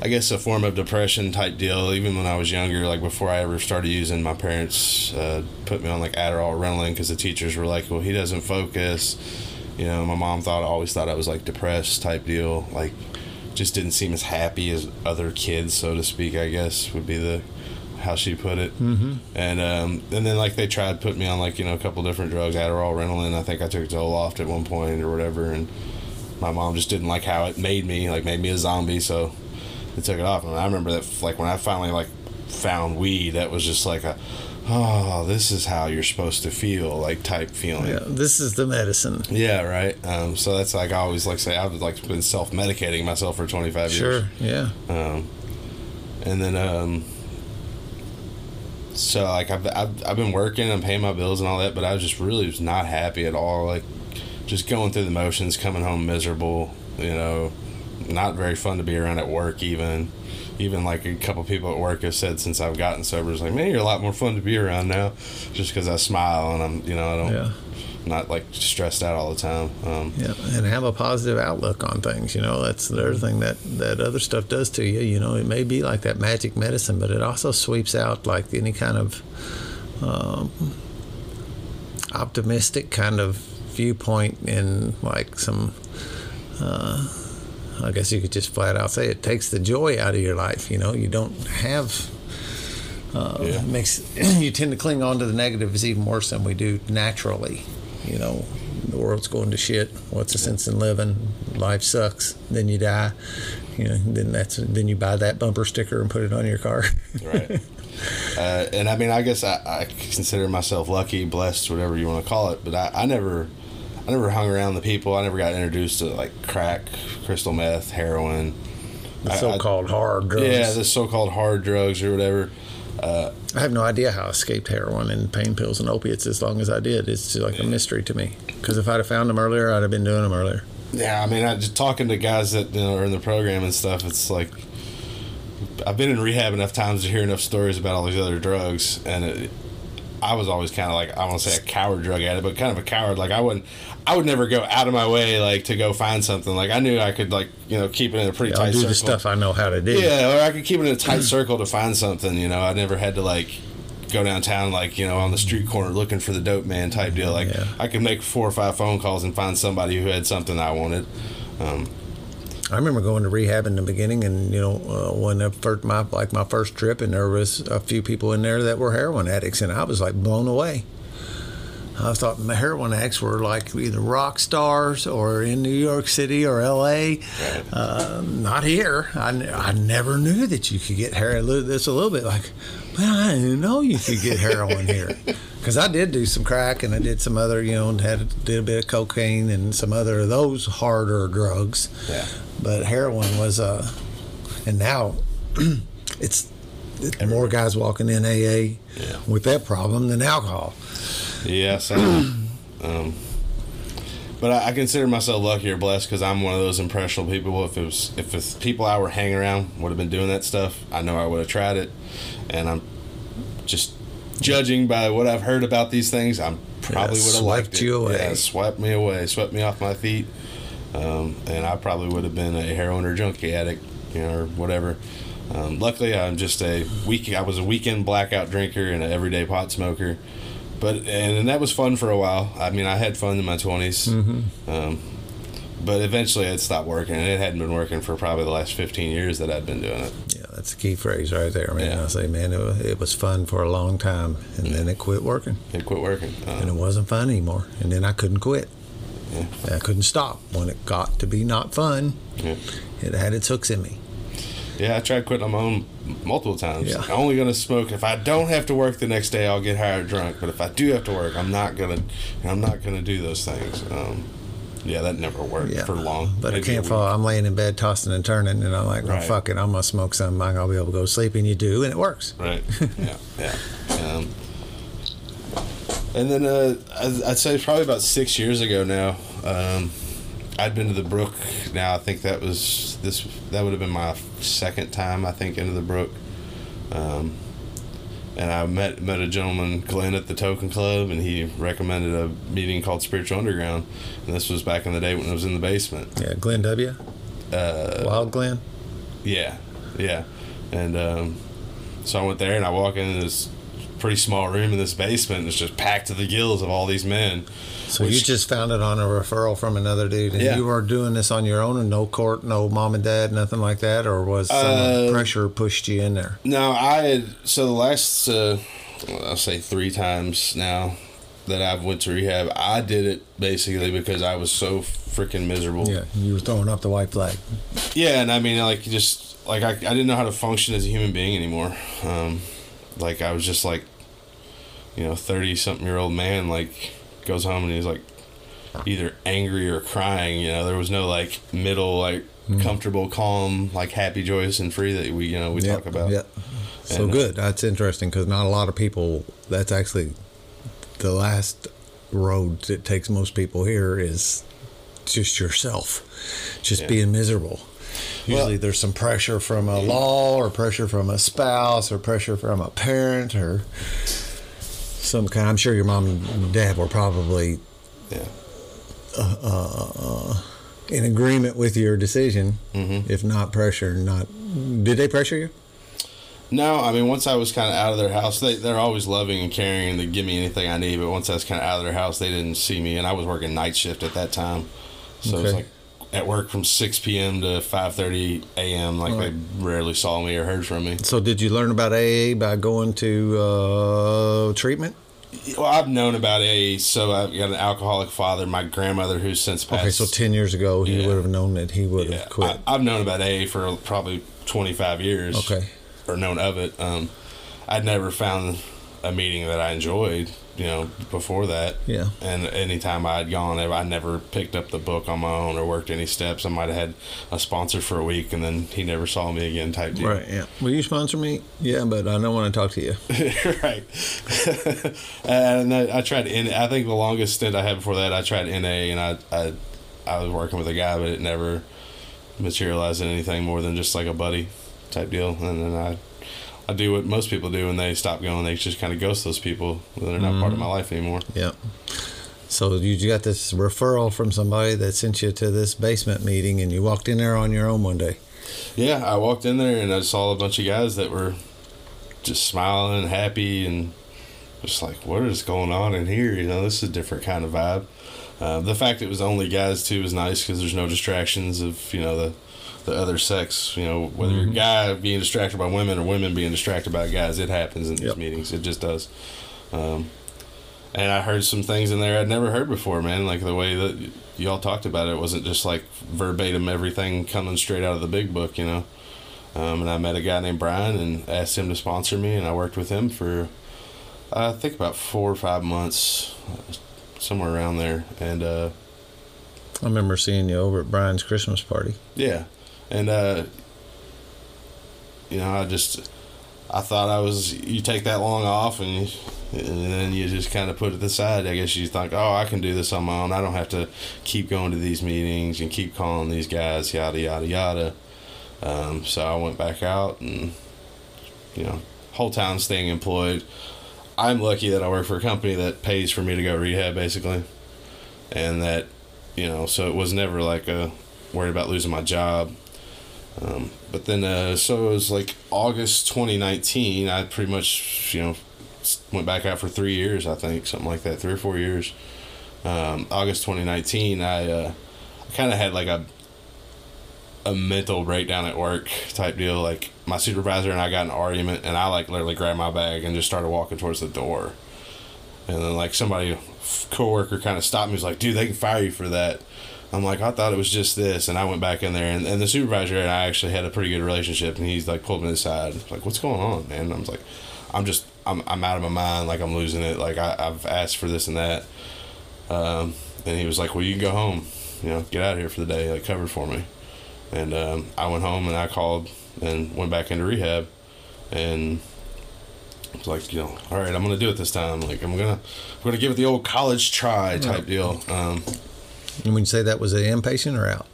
I guess a form of depression type deal even when I was younger. Like before I ever started using, my parents uh, put me on like Adderall, Ritalin because the teachers were like, "Well, he doesn't focus." You know, my mom thought always thought I was like depressed type deal, like just didn't seem as happy as other kids, so to speak. I guess would be the how she put it. Mm-hmm. And um, and then like they tried putting me on like you know a couple different drugs, Adderall, Ritalin. I think I took Zoloft at one point or whatever, and my mom just didn't like how it made me, like made me a zombie. So they took it off. And I remember that like when I finally like found weed, that was just like a oh, this is how you're supposed to feel, like type feeling. Yeah, this is the medicine. Yeah, right. Um, so that's like I always like say I've like been self medicating myself for 25 years. Sure. Yeah. Um, and then um, so like I've, I've I've been working and paying my bills and all that, but I was just really was not happy at all. Like just going through the motions, coming home miserable. You know, not very fun to be around at work even. Even like a couple people at work have said since I've gotten sober, it's like, man, you're a lot more fun to be around now, just because I smile and I'm, you know, I don't, Yeah. not like stressed out all the time. Um, Yeah, and have a positive outlook on things. You know, that's the other thing that that other stuff does to you. You know, it may be like that magic medicine, but it also sweeps out like any kind of um, optimistic kind of viewpoint in like some. Uh, I guess you could just flat out say it takes the joy out of your life. You know, you don't have. Uh, Yeah. makes you tend to cling on to the negatives even worse than we do naturally. You know, the world's going to shit. What's the sense in living? Life sucks. Then you die. You know, then that's then you buy that bumper sticker and put it on your car. right. Uh, and I mean, I guess I, I consider myself lucky, blessed, whatever you want to call it. But I, I never, I never hung around the people. I never got introduced to like crack, crystal meth, heroin. the I- I- so-called hard drugs. Yeah, the so-called hard drugs or whatever. I have no idea how I escaped heroin and pain pills and opiates as long as I did. It's just like a mystery to me. Because if I'd have found them earlier, I'd have been doing them earlier. Yeah, I mean, I just talking to guys that you know are in the program and stuff. It's like I've been in rehab enough times to hear enough stories about all these other drugs, and it, I was always kind of like I want to say a coward drug addict, but kind of a coward. Like I wouldn't, I would never go out of my way like to go find something. Like I knew I could like you know keep it in a pretty I'll tight do circle. the stuff I know how to do. Yeah, or I could keep it in a tight circle to find something. You know, I never had to like go downtown like you know on the street corner looking for the dope man type deal. Like Yeah. I could make four or five phone calls and find somebody who had something I wanted. Um, I remember going to rehab in the beginning, and you know, uh, when I first my like my first trip, and there was a few people in there that were heroin addicts, and I was like blown away. I thought my heroin addicts were like either rock stars or in New York City or L.A. Uh, not here. I, I never knew that you could get heroin. This a little bit like, man, I didn't know you could get heroin here. Because I did do some crack and I did some other, you know, and had did a bit of cocaine and some other of those harder drugs. Yeah. But heroin was uh, and now it's, it's more guys walking in AA Yeah. with that problem than alcohol. Yeah, so, um, but I, I consider myself lucky or blessed because I'm one of those impressionable people. If it was, if it's people I were hanging around would have been doing that stuff, I know I would have tried it, and I'm just judging by what I've heard about these things. I'm probably Yeah, would have swiped liked it. you away. Yeah, swept me away, swept me off my feet, um, and I probably would have been a heroin or junkie addict, you know, or whatever. Um, luckily, I'm just a week. I was a weekend blackout drinker and an everyday pot smoker, but and, and that was fun for a while. I mean, I had fun in my 20s, Mm-hmm. um, but eventually it stopped working, and it hadn't been working for probably the last 15 years that I'd been doing it. Yeah, that's the key phrase right there, man. Yeah. I say, man, it was, it was fun for a long time, and then it quit working, It quit working. and it Uh, wasn't fun anymore. And then I couldn't quit. Yeah. I couldn't stop when it got to be not fun. yeah. It had its hooks in me. Yeah, I tried quitting on my own multiple times. Yeah. I'm only gonna smoke if I don't have to work the next day. I'll get hired drunk. But if I do have to work, I'm not gonna. I'm not gonna do those things. Um, yeah, that never worked Yeah, for long. But I can't fall. I'm laying in bed, tossing and turning, and I'm like, well, Right. fuck it, I'm gonna smoke something. I'm gonna be able to go to sleep, and you do, and it works. Right. Yeah. Yeah. Um, and then uh, I'd I'd say probably about six years ago now. Um, I'd been to the Brook. Now I think that was this. That would have been my second time I think into the Brook. Um, and I met met a gentleman, Glenn, at the Token Club, and he recommended a meeting called Spiritual Underground. And this was back in the day when it was in the basement. Yeah, Glenn W. Uh, Wild Glenn. yeah, yeah. And um, so I went there and I walk into this pretty small room in this basement it's just packed to the gills of all these men. So you just found it on a referral from another dude, and Yeah. you were doing this on your own, and no court, no mom and dad, nothing like that, or was some Uh, pressure pushed you in there? No, I had so the last uh, I'll say three times now that I've went to rehab, I did it basically because I was so freaking miserable. Yeah, you were throwing up the white flag. Yeah, and I mean, like, just like I, I didn't know how to function as a human being anymore. Um, like, I was just like, you know, thirty something year old man like goes home and he's like either angry or crying. You know, there was no like middle like comfortable, calm, like happy, joyous, and free that we you know we talk about. Yeah. So And, uh, good. That's interesting because not a lot of people. That's actually the last road that takes most people here is just yourself, just Yeah. being miserable. Well- Usually, there's some pressure from a law, or pressure from a spouse, or pressure from a parent, or some kind. I'm sure your mom and dad were probably Yeah. Uh, uh, uh, in agreement with your decision, Mhm. if not pressure. Not did they pressure you? No, I mean once I was kind of out of their house, they they're always loving and caring and they give me anything I need. But once I was kind of out of their house, they didn't see me, and I was working night shift at that time, so it was like at work from six p.m. to five thirty a.m. Like Right. they rarely saw me or heard from me. So did you learn about AA by going to uh, treatment? Well, I've known about AA, so I've got an alcoholic father. My grandmother, who's since passed. Okay, so ten years ago he Yeah. would have known that he would have quit. I, I've known about AA for probably twenty five years. Okay. or known of it. Um, I'd never found a meeting that I enjoyed, you know, before that. Yeah. And anytime I had gone, I never picked up the book on my own or worked any steps. I might have had a sponsor for a week and then he never saw me again type deal. Right. Yeah. Will you sponsor me? Yeah, but I don't want to talk to you. right. and I, I tried I think the longest stint I had before that, I tried NA, and I, I, I was working with a guy, but it never materialized in anything more than just like a buddy type deal. And then I, I do what most people do when they stop going. They just kind of ghost those people. They're not part of my life anymore. Yeah. So you got this referral from somebody that sent you to this basement meeting, and you walked in there on your own one day. Yeah, I walked in there and I saw a bunch of guys that were just smiling and happy and just like, what is going on in here? You know, this is a different kind of vibe. Uh, the fact it was only guys too was nice because there's no distractions of you know the the other sex. You know, whether you're a guy being distracted by women or women being distracted by guys, it happens in these Yep. meetings. It just does. Um, and I heard some things in there I'd never heard before, man. Like the way that y- y'all talked about it, it wasn't just like verbatim everything coming straight out of the big book, you know. Um, and I met a guy named Brian and asked him to sponsor me, and I worked with him for I think about four or five months, somewhere around there. And uh, I remember seeing you over at Brian's Christmas party. yeah, and uh, you know, I just I thought I was you take that long off and. And then you just kind of put it aside. I guess you think, oh, I can do this on my own. I don't have to keep going to these meetings and keep calling these guys, yada yada yada. Um, so I went back out, and you know, whole town staying employed. I'm lucky that I work for a company that pays for me to go rehab, basically, and that you know, so it was never like a worried about losing my job. Um, but then, uh, so it was like August 2019. I pretty much, you know, went back out for three years, I think, something like that, three or four years. Um, August 2019, I uh, kind of had like a a mental breakdown at work type deal. Like my supervisor and I got an argument, and I like literally grabbed my bag and just started walking towards the door. And then like somebody, coworker, kind of stopped me. Was like, "Dude, they can fire you for that." I'm like, I thought it was just this, and I went back in there, and, and the supervisor and I actually had a pretty good relationship, and he's like pulled me aside, like, "What's going on, man?" And I was like, "I'm just, I'm, I'm out of my mind, like I'm losing it, like I, I've asked for this and that." Um, and he was like, "Well, you can go home, you know, get out of here for the day, like covered for me." And um, I went home and I called and went back into rehab, and I was like, you know, all right, I'm gonna do it this time. Like I'm gonna, I'm gonna give it the old college try type deal. Um, And when you say that was an inpatient or out?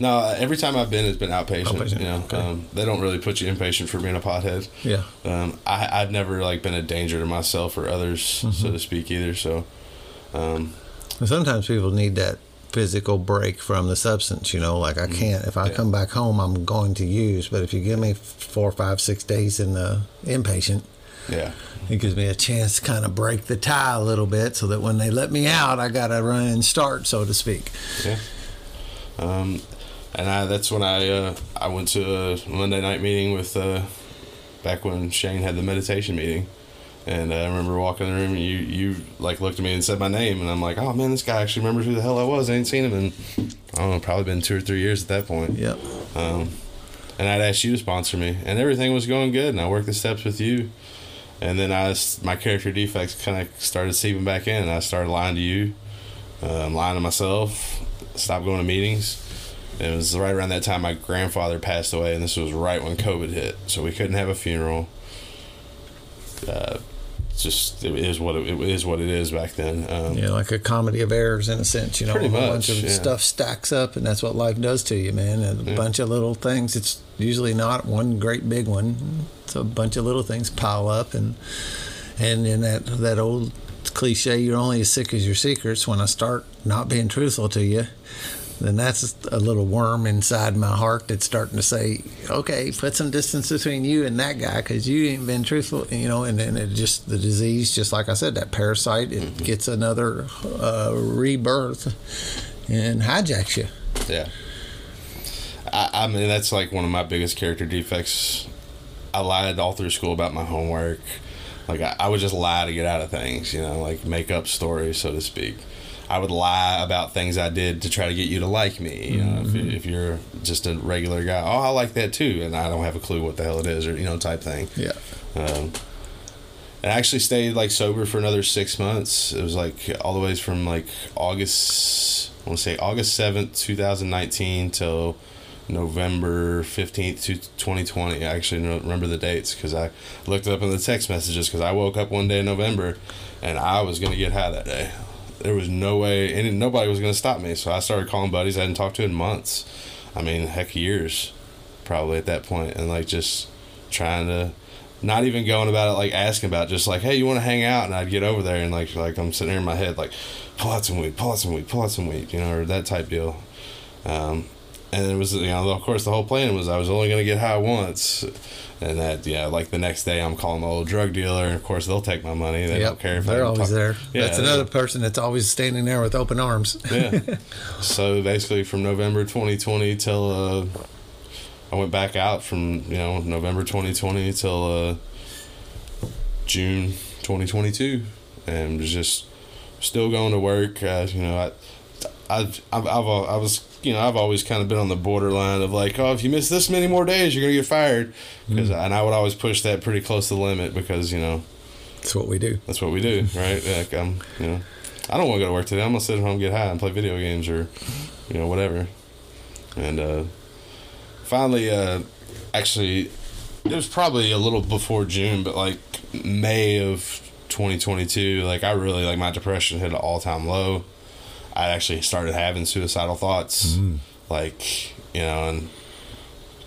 no, every time I've been, it's been outpatient. Outpatient, You know, okay. um, they don't really put you inpatient for being a pothead. Yeah. Um, I, I've never like been a danger to myself or others, so to speak, either. So, um, sometimes people need that physical break from the substance, you know, like I can't, if I Yeah. come back home, I'm going to use. But if you give me four, five, six days in the inpatient, yeah, it gives me a chance to kind of break the tie a little bit so that when they let me out, I got to run and start, so to speak. yeah. Um, and I that's when I uh, I went to a Monday night meeting with uh, back when Shane had the meditation meeting. And I remember walking in the room, and you you like looked at me and said my name, and I'm like, oh man, this guy actually remembers who the hell I was. I ain't seen him in I don't know, probably been two or three years at that point. Yep. Um, and I'd asked you to sponsor me, and everything was going good, and I worked the steps with you. And then I, was, my character defects kind of started seeping back in, I started lying to you, um, lying to myself, stopped going to meetings. It was right around that time my grandfather passed away, and this was right when COVID hit, so we couldn't have a funeral. Uh, just it is what it, it is what it is back then. Um, Yeah, like a comedy of errors in a sense, you know, Pretty a much, bunch of yeah. stuff stacks up, and that's what life does to you, man. And a bunch of little things. It's usually not one great big one. It's a bunch of little things pile up, and and in that that old cliche, you're only as sick as your secrets. When I start not being truthful to you, then that's a little worm inside my heart that's starting to say, okay, put some distance between you and that guy because you ain't been truthful, you know. And then it just the disease, just like I said, that parasite, it gets another uh, rebirth and hijacks you. Yeah. I, I mean, that's like one of my biggest character defects. I lied all through school about my homework. Like, I, I would just lie to get out of things, you know, like make up stories, so to speak. I would lie about things I did to try to get you to like me. You know, if, you- if you're just a regular guy, oh, I like that too, and I don't have a clue what the hell it is, or you know, type thing. Yeah. Um, and I actually stayed like sober for another six months. It was like all the ways from like August, I want to say August 7th, 2019 till November 15th, to 2020. I actually remember the dates because I looked up in the text messages because I woke up one day in November and I was going to get high that day. There was no way, and nobody was going to stop me. So I started calling buddies I hadn't talked to in months. I mean, heck, years probably at that point, and like just trying to not even going about it like asking about it, just like hey you want to hang out and I'd get over there and like like I'm sitting there in my head like pull out some weed pull out some weed pull out some weed you know or that type deal um, and it was you know of course the whole plan was I was only gonna get high once and that yeah like the next day I'm calling my old drug dealer and of course they'll take my money they don't care if I they're always talk- there. Yeah, that's another person that's always standing there with open arms. yeah. So basically, from November 2020 till uh, I went back out from you know November 2020 till uh, June 2022, and was just still going to work. Uh, you know, I, I've, I've, I was, you know, I've always kind of been on the borderline of like, oh, if you miss this many more days, you're gonna get fired. Because, mm. and I would always push that pretty close to the limit because, you know, that's what we do. That's what we do, right? like, I'm, you know, I don't want to go to work today. I'm gonna sit at home, get high, and play video games or, you know, whatever. And uh, finally, uh, actually, it was probably a little before June, but like May of 2022, like I really like my depression hit an all time low. I actually started having suicidal thoughts, mm. like you know, and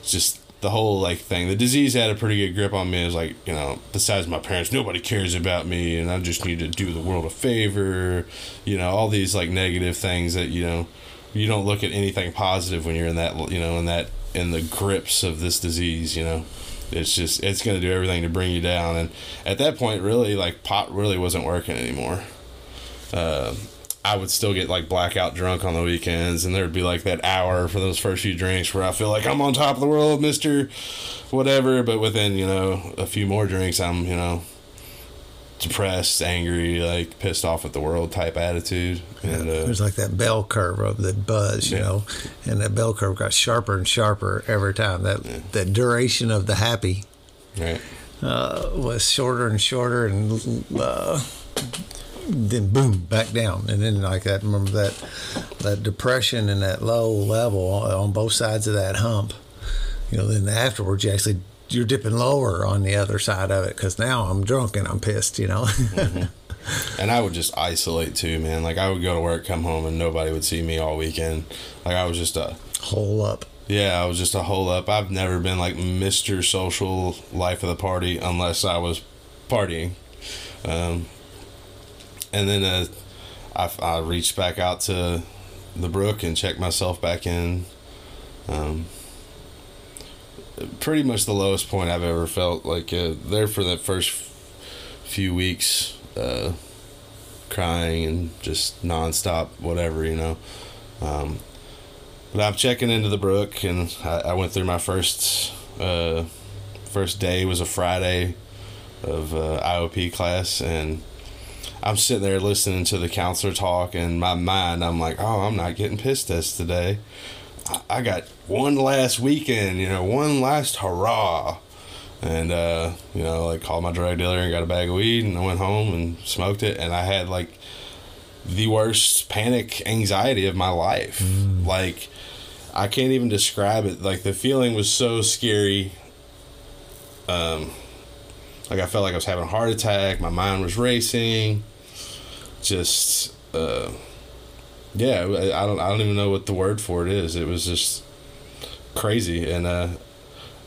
just the whole like thing. The disease had a pretty good grip on me. It was like you know, besides my parents, nobody cares about me, and I just need to do the world a favor. You know, all these like negative things that you know, you don't look at anything positive when you're in that you know in that in the grips of this disease. You know it's just it's going to do everything to bring you down and at that point really like pot really wasn't working anymore uh, i would still get like blackout drunk on the weekends and there'd be like that hour for those first few drinks where i feel like i'm on top of the world mr whatever but within you know a few more drinks i'm you know depressed, angry, like pissed off at the world type attitude. And uh, there's like that bell curve of the buzz, you yeah. know, and that bell curve got sharper and sharper every time. That yeah. that duration of the happy right. uh, was shorter and shorter, and uh, then boom, back down, and then like that. Remember that that depression and that low level on both sides of that hump. You know, then afterwards you actually you're dipping lower on the other side of it because now I'm drunk and I'm pissed, you know. mm-hmm. And I would just isolate too, man. Like I would go to work, come home, and nobody would see me all weekend. Like I was just a hole up. Yeah, I was just a hole up. I've never been like Mister Social Life of the Party unless I was partying. Um, and then uh, I, I reached back out to the brook and checked myself back in. Um, pretty much the lowest point I've ever felt. Like uh, there for the first few weeks, uh, crying and just nonstop, whatever you know. Um, but I'm checking into the brook, and I, I went through my first uh, first day was a Friday of uh, IOP class, and I'm sitting there listening to the counselor talk, and my mind, I'm like, oh, I'm not getting pissed test today. I got one last weekend, you know, one last hurrah. And, uh, you know, like called my drug dealer and got a bag of weed and I went home and smoked it. And I had like the worst panic anxiety of my life. Mm. Like, I can't even describe it. Like, the feeling was so scary. Um, like, I felt like I was having a heart attack. My mind was racing. Just, uh, yeah, I don't I don't even know what the word for it is. It was just crazy, and uh,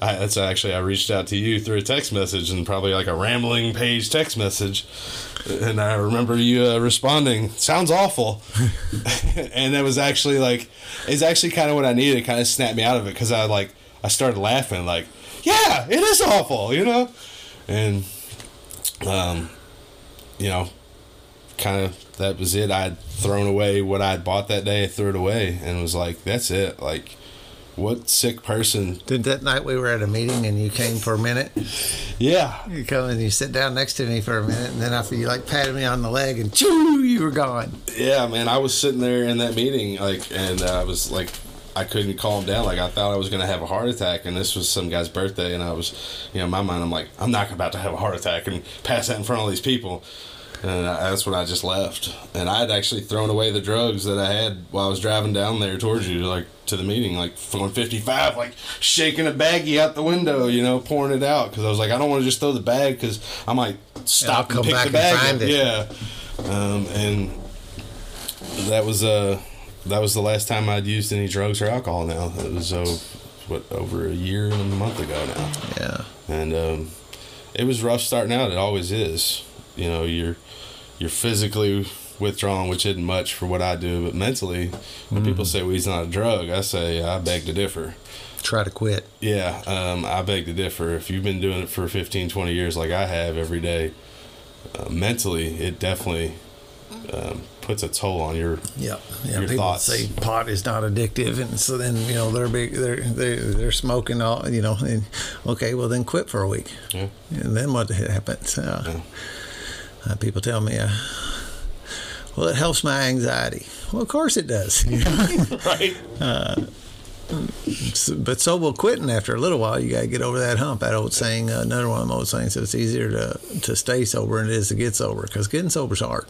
I, that's actually I reached out to you through a text message and probably like a rambling page text message, and I remember you uh, responding. Sounds awful, and that was actually like it's actually kind of what I needed. Kind of snapped me out of it because I like I started laughing like, yeah, it is awful, you know, and um, you know, kind of that was it. I'd thrown away what I'd bought that day. I threw it away and was like, that's it. Like, what sick person? Did that night we were at a meeting and you came for a minute? Yeah. You come and you sit down next to me for a minute, and then after you like patted me on the leg and choo, you were gone. Yeah, man. I was sitting there in that meeting, like, and I was like, I couldn't calm down. Like I thought I was gonna have a heart attack, and this was some guy's birthday, and I was, you know, in my mind, I'm like, I'm not about to have a heart attack and pass out in front of these people and that's when I just left. And I had actually thrown away the drugs that I had while I was driving down there towards you, like to the meeting, like 155, like shaking a baggie out the window, you know, pouring it out because I was like, I don't want to just throw the bag because I might stop and pick the bag. And yeah, um, and that was uh that was the last time I'd used any drugs or alcohol. Now it was uh, what over a year and a month ago now. Yeah, and um, it was rough starting out. It always is. You know, you're you're physically withdrawn, which isn't much for what I do, but mentally, when mm people say weed's not a drug, I say I beg to differ. Try to quit. Yeah, um, I beg to differ. If you've been doing it for 15, 20 years like I have every day, uh, mentally, it definitely um, puts a toll on your yeah yeah. Your people thoughts. say pot is not addictive, and so then you know they're big they're they're, they're smoking all you know. And, okay, well then quit for a week, yeah. and then what happens? Uh, yeah. Uh, people tell me, uh, well, it helps my anxiety. Well, of course it does. right. but so will quitting after a little while. You got to get over that hump. That old saying, uh, another one of my old sayings, it's easier to, to stay sober than it is to get sober because getting sober is hard.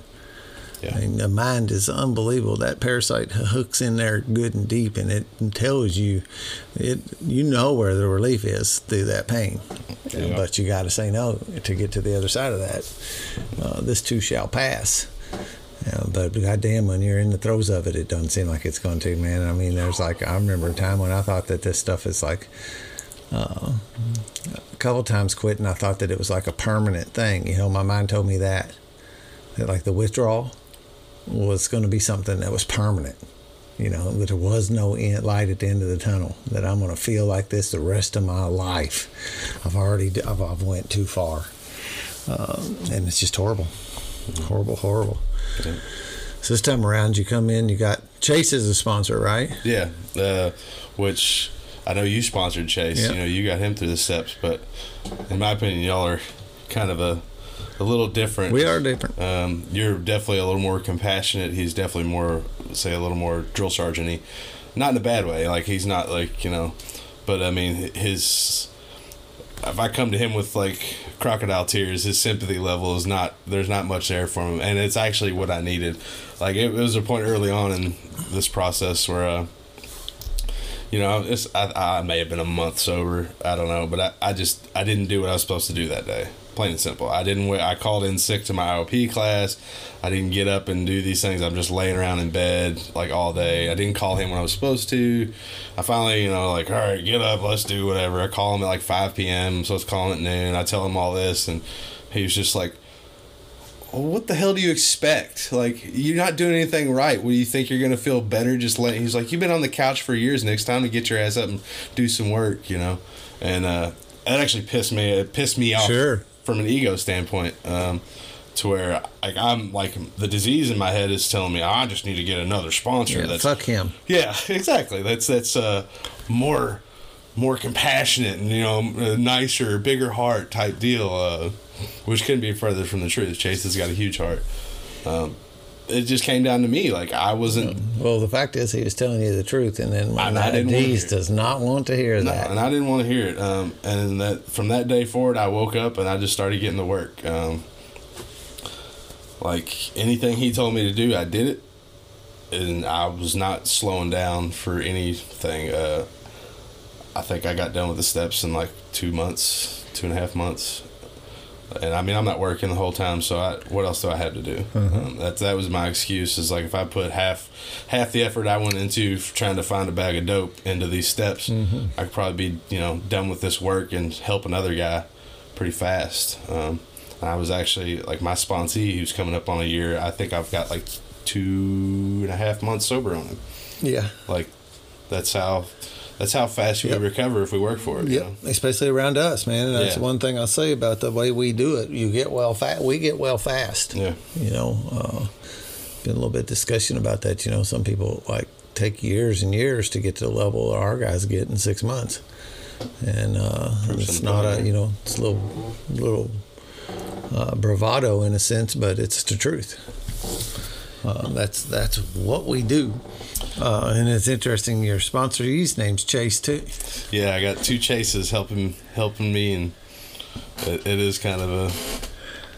Yeah. I mean, the mind is unbelievable. That parasite hooks in there good and deep, and it tells you, it you know where the relief is through that pain. Yeah. But you got to say no to get to the other side of that. Uh, this too shall pass. Yeah, but goddamn, when you're in the throes of it, it doesn't seem like it's going to, man. I mean, there's like I remember a time when I thought that this stuff is like uh, a couple times quitting. I thought that it was like a permanent thing. You know, my mind told me that that like the withdrawal was going to be something that was permanent. You know, that there was no end, light at the end of the tunnel. That I'm going to feel like this the rest of my life. I've already I've, I've went too far, uh, and it's just horrible, horrible, horrible. Yeah. So this time around, you come in, you got Chase as a sponsor, right? Yeah, uh, which I know you sponsored Chase. Yeah. You know, you got him through the steps, but in my opinion, y'all are kind of a a little different. We are different. Um, you're definitely a little more compassionate. He's definitely more, say, a little more drill sergeant-y. Not in a bad way. Like he's not like you know, but I mean his. If I come to him with like crocodile tears, his sympathy level is not. There's not much there for him, and it's actually what I needed. Like it, it was a point early on in this process where. Uh, you know, it's, I, I may have been a month sober. I don't know, but I, I just I didn't do what I was supposed to do that day. Plain and simple. I didn't. I called in sick to my IOP class. I didn't get up and do these things. I'm just laying around in bed like all day. I didn't call him when I was supposed to. I finally, you know, like all right, get up, let's do whatever. I call him at like 5 p.m. I'm supposed to call him at noon. I tell him all this, and he was just like, what the hell do you expect? Like, you're not doing anything right. What do you think you're gonna feel better? Just let. He's like, you've been on the couch for years. Next time to get your ass up and do some work, you know. And uh, that actually pissed me. It pissed me off Sure. From an ego standpoint. Um, to where like I'm like the disease in my head is telling me I just need to get another sponsor Yeah, that's fuck him. yeah, exactly. That's that's uh, more more compassionate and you know a nicer, bigger heart type deal, uh, which couldn't be further from the truth. Chase has got a huge heart. Um, it just came down to me. Like I wasn't, Well, the fact is, he was telling you the truth, and then my I didn't want to disease hear it. does not want to hear no, that. and I didn't want to hear it. Um, and that from that day forward, I woke up and I just started getting to work. Um, like anything he told me to do, I did it, and I was not slowing down for anything. Uh, I think I got done with the steps in like two months, two and a half months. And I mean, I'm not working the whole time, so I, what else do I have to do? Um, that that was my excuse. Is like if I put half half the effort I went into trying to find a bag of dope into these steps, I could probably be you know done with this work and help another guy pretty fast. Um, I was actually like my sponsee, who's coming up on a year. I think I've got like two and a half months sober on him. yeah. Like that's how that's how fast you Yep. would recover if we work for it. you know? especially around us, man. And that's Yeah. one thing I'll say about the way we do it. You get well fast. We get well fast. Yeah. You know, uh, been a little bit discussion about that. You know, some people like take years and years to get to the level our guys get in six months, and uh, it's not a you know it's a little little uh, bravado in a sense, but it's the truth. Uh, that's that's what we do. Uh, and it's interesting. Your sponsor, his name's Chase too. Yeah, I got two chases helping helping me, and it, it is kind of a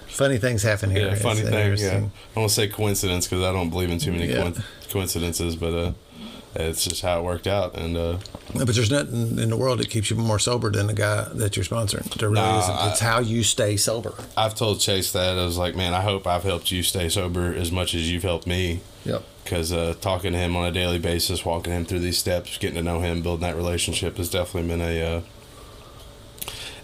Funny things happen here. yeah funny thing. Yeah. I won't say coincidence because I don't believe in too many Yeah. coincidences, but uh, it's just how it worked out. And uh, But there's nothing in the world that keeps you more sober than the guy that you're sponsoring. There really Nah, isn't. It's how you stay sober. I've told Chase that I was like, man, I hope I've helped you stay sober as much as you've helped me. Yep. Because uh, talking to him on a daily basis, walking him through these steps, getting to know him, building that relationship has definitely been a. Uh,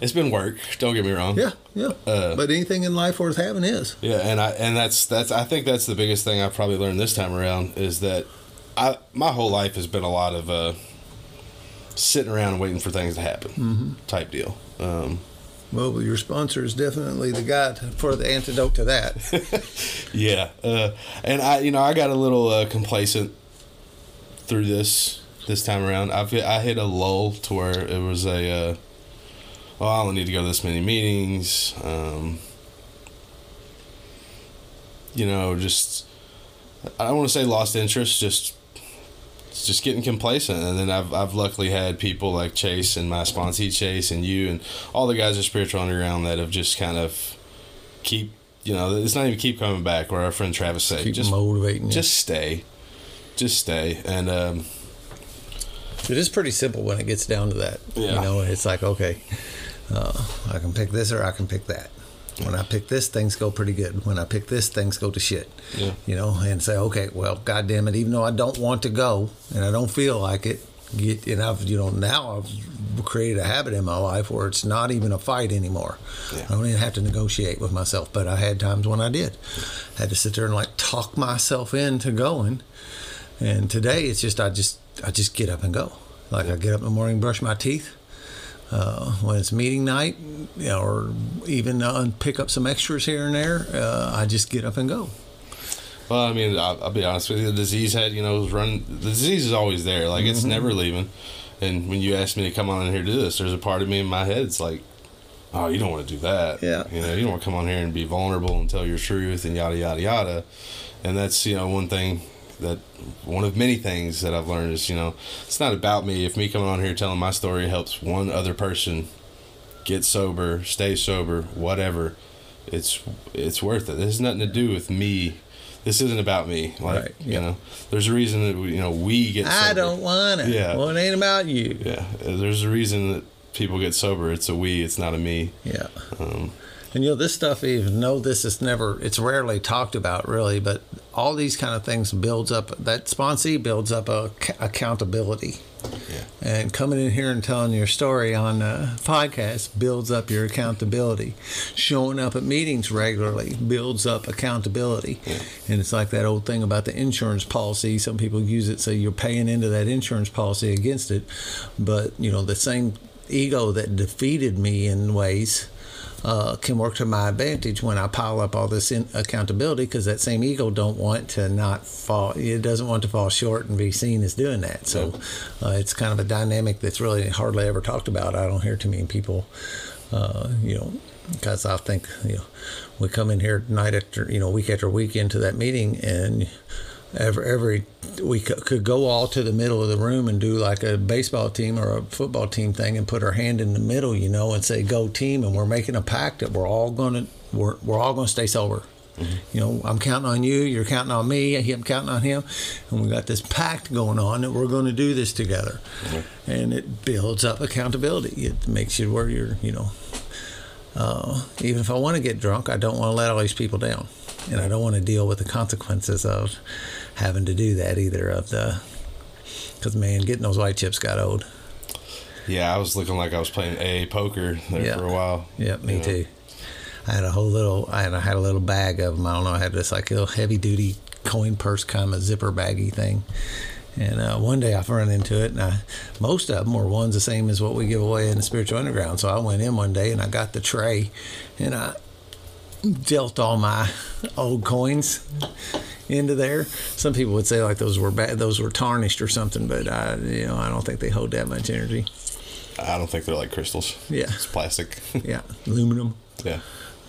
it's been work. Don't get me wrong. Yeah, yeah. Uh, but anything in life worth having is. Yeah, and I and that's that's I think that's the biggest thing I've probably learned this time around is that I my whole life has been a lot of uh, sitting around waiting for things to happen Mm-hmm. type deal. Um, Well, your sponsor is definitely the guy for the antidote to that. yeah, uh, and I you know I got a little uh, complacent through this this time around. Hit, I hit a lull to where it was a uh, well I don't need to go to this many meetings. Um, you know, just I don't want to say lost interest, just just getting complacent. And then I've I've luckily had people like Chase and my sponsee Chase and you and all the guys at Spiritual Underground that have just kind of keep you know it's not even keep coming back. Where our friend Travis said, Keep just motivating you. just stay, just stay. And um, It is pretty simple when it gets down to that. Yeah. You know, it's like, okay, uh, I can pick this or I can pick that. When I pick this, things go pretty good. When I pick this, things go to shit. Yeah. You know, and say, okay, well, God damn it, even though I don't want to go and I don't feel like it, get, and I've, you know, now I've created a habit in my life where it's not even a fight anymore. Yeah. I don't even have to negotiate with myself, but I had times when I did. I had to sit there and like talk myself into going. And today it's just I just I just get up and go. Like I get up in the morning, brush my teeth. Uh, when it's meeting night, or even uh, pick up some extras here and there, uh, I just get up and go. Well, I mean, I'll, I'll be honest with you. The disease had, you know, run. The disease is always there. Like it's never leaving. And when you asked me to come on in here to do this, there's a part of me in my head. It's like, oh, you don't want to do that. Yeah. You know, you don't want to come on here and be vulnerable and tell your truth and yada yada yada. And that's you know one thing that one of many things that I've learned is you know it's not about me. If me coming on here telling my story helps one other person get sober, stay sober, whatever, it's it's worth it. This has nothing to do with me. This isn't about me. Like Right, you know, there's a reason that we, you know we get. I don't want it. Yeah. Well, it ain't about you. Yeah, there's a reason that people get sober. It's a we. It's not a me. Yeah. Um, And you know, this stuff, even though this is never, it's rarely talked about really, but all these kind of things builds up, that sponsee builds up a accountability. Yeah. And coming in here and telling your story on a podcast builds up your accountability. Showing up at meetings regularly builds up accountability. yeah. And it's like that old thing about the insurance policy. Some people use it so you're paying into that insurance policy against it. But, you know, the same ego that defeated me in ways uh, can work to my advantage when I pile up all this in accountability because that same ego don't want to not fall. It doesn't want to fall short and be seen as doing that. So uh, it's kind of a dynamic that's really hardly ever talked about. I don't hear too many people, uh, you know, because I think you know we come in here night after you know week after week into that meeting and every every we c- could go all to the middle of the room and do like a baseball team or a football team thing and put our hand in the middle, you know, and say go team, and we're making a pact that we're all gonna we're we're all gonna stay sober. You know, I'm counting on you. You're counting on me. I'm counting on him, and we got this pact going on that we're going to do this together, and it builds up accountability. It makes you where you're, you know, uh, even if I want to get drunk, I don't want to let all these people down, and I don't want to deal with the consequences of having to do that either. Of the because man, getting those white chips got old. yeah, I was looking like I was playing AA poker there Yeah. for a while. Yeah, me you know. too. I had a whole little, I had, I had a little bag of them. I don't know. I had this like little heavy duty coin purse kind of zipper baggy thing. And uh, one day I've run into it, and I, most of them were ones the same as what we give away in the spiritual underground. So I went in one day and I got the tray, and I dealt all my old coins into there. Some people would say like those were bad, those were tarnished or something, but I, you know, I don't think they hold that much energy. I don't think they're like crystals. Yeah. It's plastic. Yeah, aluminum. yeah.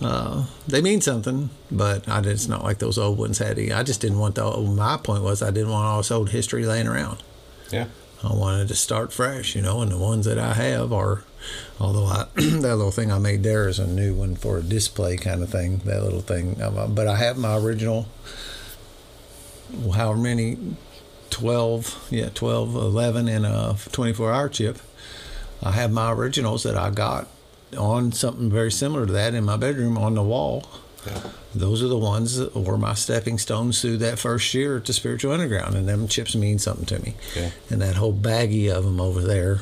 Uh, they mean something, but I it's not like those old ones had. Any. I just didn't want the. Old, My point was I didn't want all this old history laying around. Yeah. I wanted to start fresh, you know, and the ones that I have are, although I, that little thing I made there is a new one for a display kind of thing, that little thing. Um, But I have my original, however many, 12, yeah, 12, 11 in a 24 hour chip. I have my originals that I got on something very similar to that in my bedroom on the wall. Yeah. Those are the ones that were my stepping stones through that first year to Spiritual Underground, and them chips mean something to me. Yeah. And that whole baggie of them over there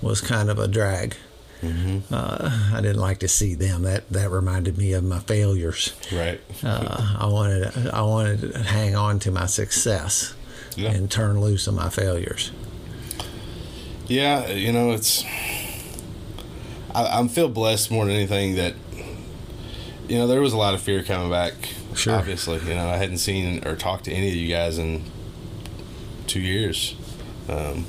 was kind of a drag. Mm-hmm. Uh, I didn't like to see them. That that reminded me of my failures. Right. Uh, I wanted I wanted to hang on to my success Yeah. and turn loose of my failures. Yeah, you know, it's. I, I feel blessed more than anything that. You know, there was a lot of fear coming back. Sure. Obviously, you know, I hadn't seen or talked to any of you guys in two years, um,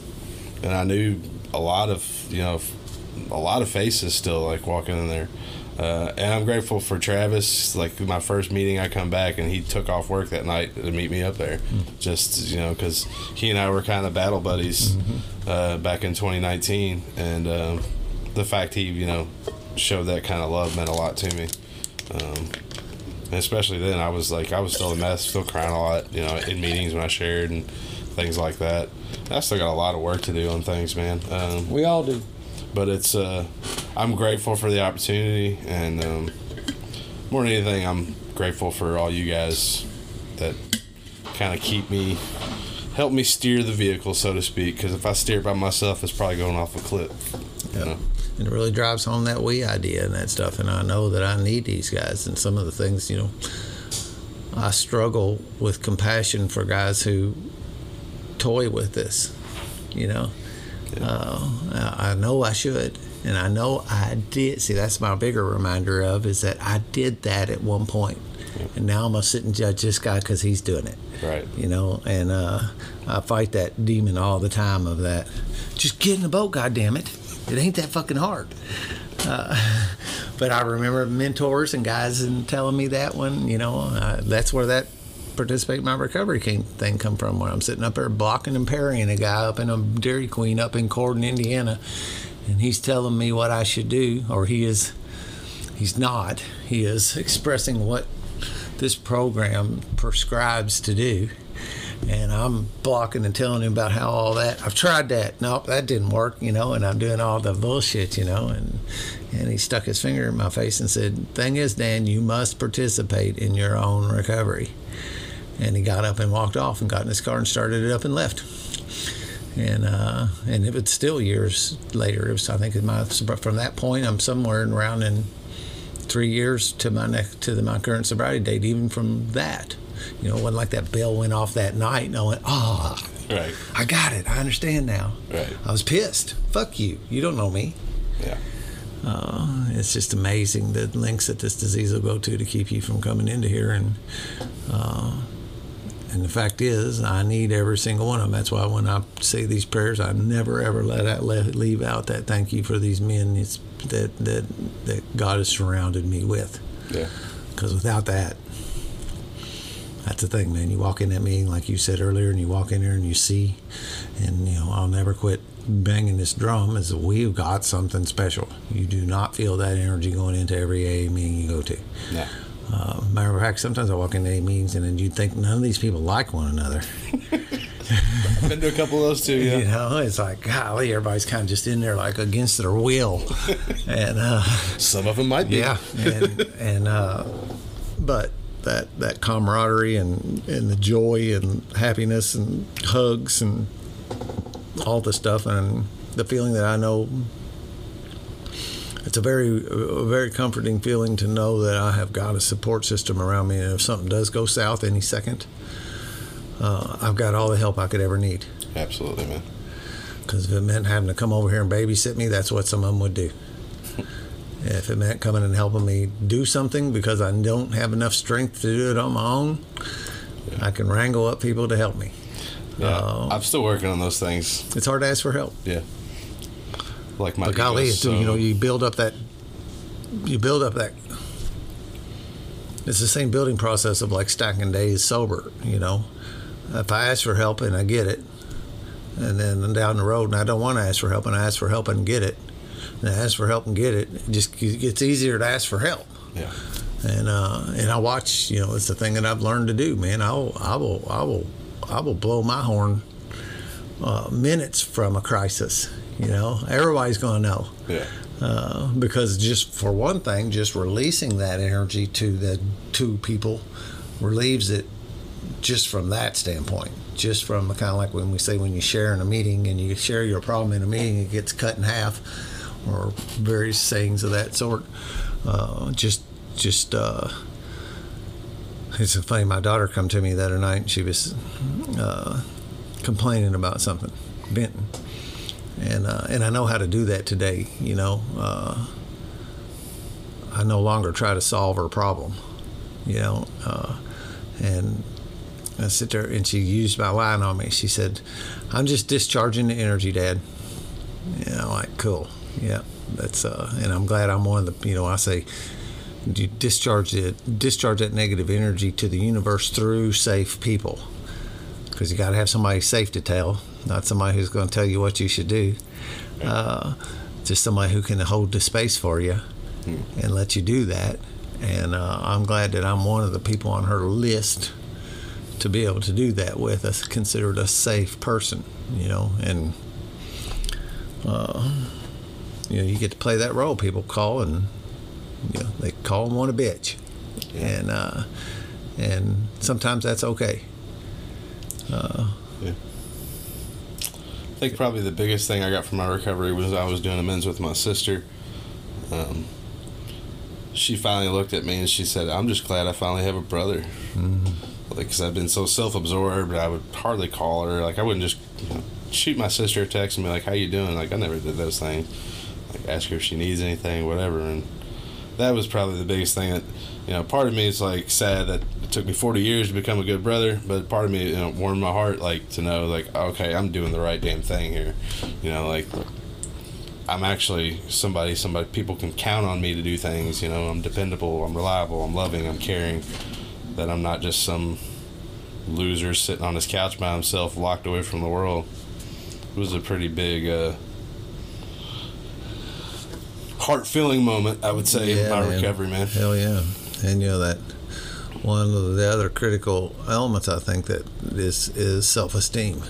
and I knew a lot of you know, a lot of faces still like walking in there. Uh, and I'm grateful for Travis. Like my first meeting, I come back and he took off work that night to meet me up there. Mm-hmm. Just you know, because he and I were kind of battle buddies mm-hmm. uh, back in 2019, and um, the fact he you know showed that kind of love meant a lot to me. Um, especially then, I was like, I was still a mess, still crying a lot, you know, in meetings when I shared and things like that. I still got a lot of work to do on things, man. Um, we all do. But it's, uh, I'm grateful for the opportunity, and um, more than anything, I'm grateful for all you guys that kind of keep me, help me steer the vehicle, so to speak. Because if I steer by myself, it's probably going off a cliff. Yep. You know? And it really drives home that we idea and that stuff. And I know that I need these guys, and some of the things, you know, I struggle with compassion for guys who toy with this. You know, yeah. uh, I know I should, and I know I did. See, that's my bigger reminder of is that I did that at one point, yeah. and now I'm gonna sit and judge this guy because he's doing it. Right. You know, and uh, I fight that demon all the time of that. Just get in the boat, God damn it! It ain't that fucking hard. Uh, but I remember mentors and guys and telling me that one. You know, uh, that's where that participate in my recovery came, thing come from Where I'm sitting up there blocking and parrying a guy up in a Dairy Queen up in Corydon, Indiana, and he's telling me what I should do, or he is, he's not. He is expressing what this program prescribes to do, and I'm blocking and telling him about how all that I've tried that. Nope, that didn't work, you know, and I'm doing all the bullshit, you know, and and he stuck his finger in my face and said, "Thing is, Dan, you must participate in your own recovery." and he got up and walked off and got in his car and started it up and left. And uh, and it was still years later. It was I think my from that point I'm somewhere around in three years to my next to the, my current sobriety date. Even from that, you know, it wasn't like that bell went off that night and I went, ah, oh, right, I got it. I understand now. Right. I was pissed. Fuck you. You don't know me. Yeah. Uh, it's just amazing the lengths that this disease will go to to keep you from coming into here and. Uh, and the fact is, I need every single one of them. That's why when I say these prayers, I never ever let out let, leave out that thank you for these men that that that God has surrounded me with. Yeah. Because without that, that's the thing, man. You walk in that meeting, like you said earlier, and you walk in there and you see, and you know, I'll never quit banging this drum. Is we've got something special. You do not feel that energy going into every AA meeting you go to. Yeah. Uh, matter of fact, sometimes I walk into A meetings and then you think none of these people like one another. I've been to a couple of those too. Yeah. You know, it's like golly, everybody's kind of just in there like against their will, and uh, some of them might be. Yeah, and, and uh, but that that camaraderie and and the joy and happiness and hugs and all the stuff and the feeling that I know it's a very a very comforting feeling to know that I have got a support system around me, and if something does go south any second, uh, I've got all the help I could ever need. Absolutely, man. Because if it meant having to come over here and babysit me, that's what some of them would do. If it meant coming and helping me do something because I don't have enough strength to do it on my own, yeah. I can wrangle up people to help me. Yeah, uh, I'm still working on those things. It's hard to ask for help. Yeah like my. But golly, so. you know, you build up that, you build up that. It's the same building process of like stacking days sober. You know, if I ask for help and I get it, and then down the road and I don't want to ask for help and I ask for help and get it, and ask for help and get it, it just gets easier to ask for help. Yeah. And uh, and I watch, you know, it's the thing that I've learned to do, man. I'll I will I will I will blow my horn uh, minutes from a crisis you know, everybody's going to know. Yeah. Uh, because just for one thing, just releasing that energy to the two people relieves it just from that standpoint. Just from kind of like when we say when you share in a meeting and you share your problem in a meeting, it gets cut in half, or various sayings of that sort. Uh, just, just. Uh, it's funny. My daughter come to me the other night. and She was uh, complaining about something, venting and uh, and I know how to do that today. You know, uh, I no longer try to solve her problem. You know, uh, and I sit there and she used my line on me. She said, "I'm just discharging the energy, Dad." You know, like cool, yeah. that's uh, and I'm glad I'm one of the you know I say you discharge it discharge that negative energy to the universe through safe people because you got to have somebody safe to tell, not somebody who's going to tell you what you should do. Uh, just somebody who can hold the space for you and let you do that. And uh, I'm glad that I'm one of the people on her list to be able to do that with. Us considered a safe person, you know, and uh, you know you get to play that role. People call and you know they call and want a bitch, and uh, and sometimes that's okay. Uh, Yeah. I think probably the biggest thing I got from my recovery was I was doing amends with my sister. Um, she finally looked at me and she said, "I'm just glad I finally have a brother." Like, because I've been so self-absorbed, I would hardly call her. Like, I wouldn't just you know, shoot my sister a text and be like, "How you doing?" Like, I never did those things. Like, ask her if she needs anything, whatever. And that was probably the biggest thing that you know. Part of me is like sad that it took me 40 years to become a good brother, but part of me you know warmed my heart like to know like okay, I'm doing the right damn thing here. You know, like I'm actually somebody somebody people can count on me to do things. You know, I'm dependable, I'm reliable, I'm loving, I'm caring. That I'm not just some loser sitting on his couch by himself, locked away from the world. It was a pretty big. uh Heart filling moment, I would say, in Yeah, my man. recovery, man. Hell yeah. And you know that one of the other critical elements I think that is is self-esteem.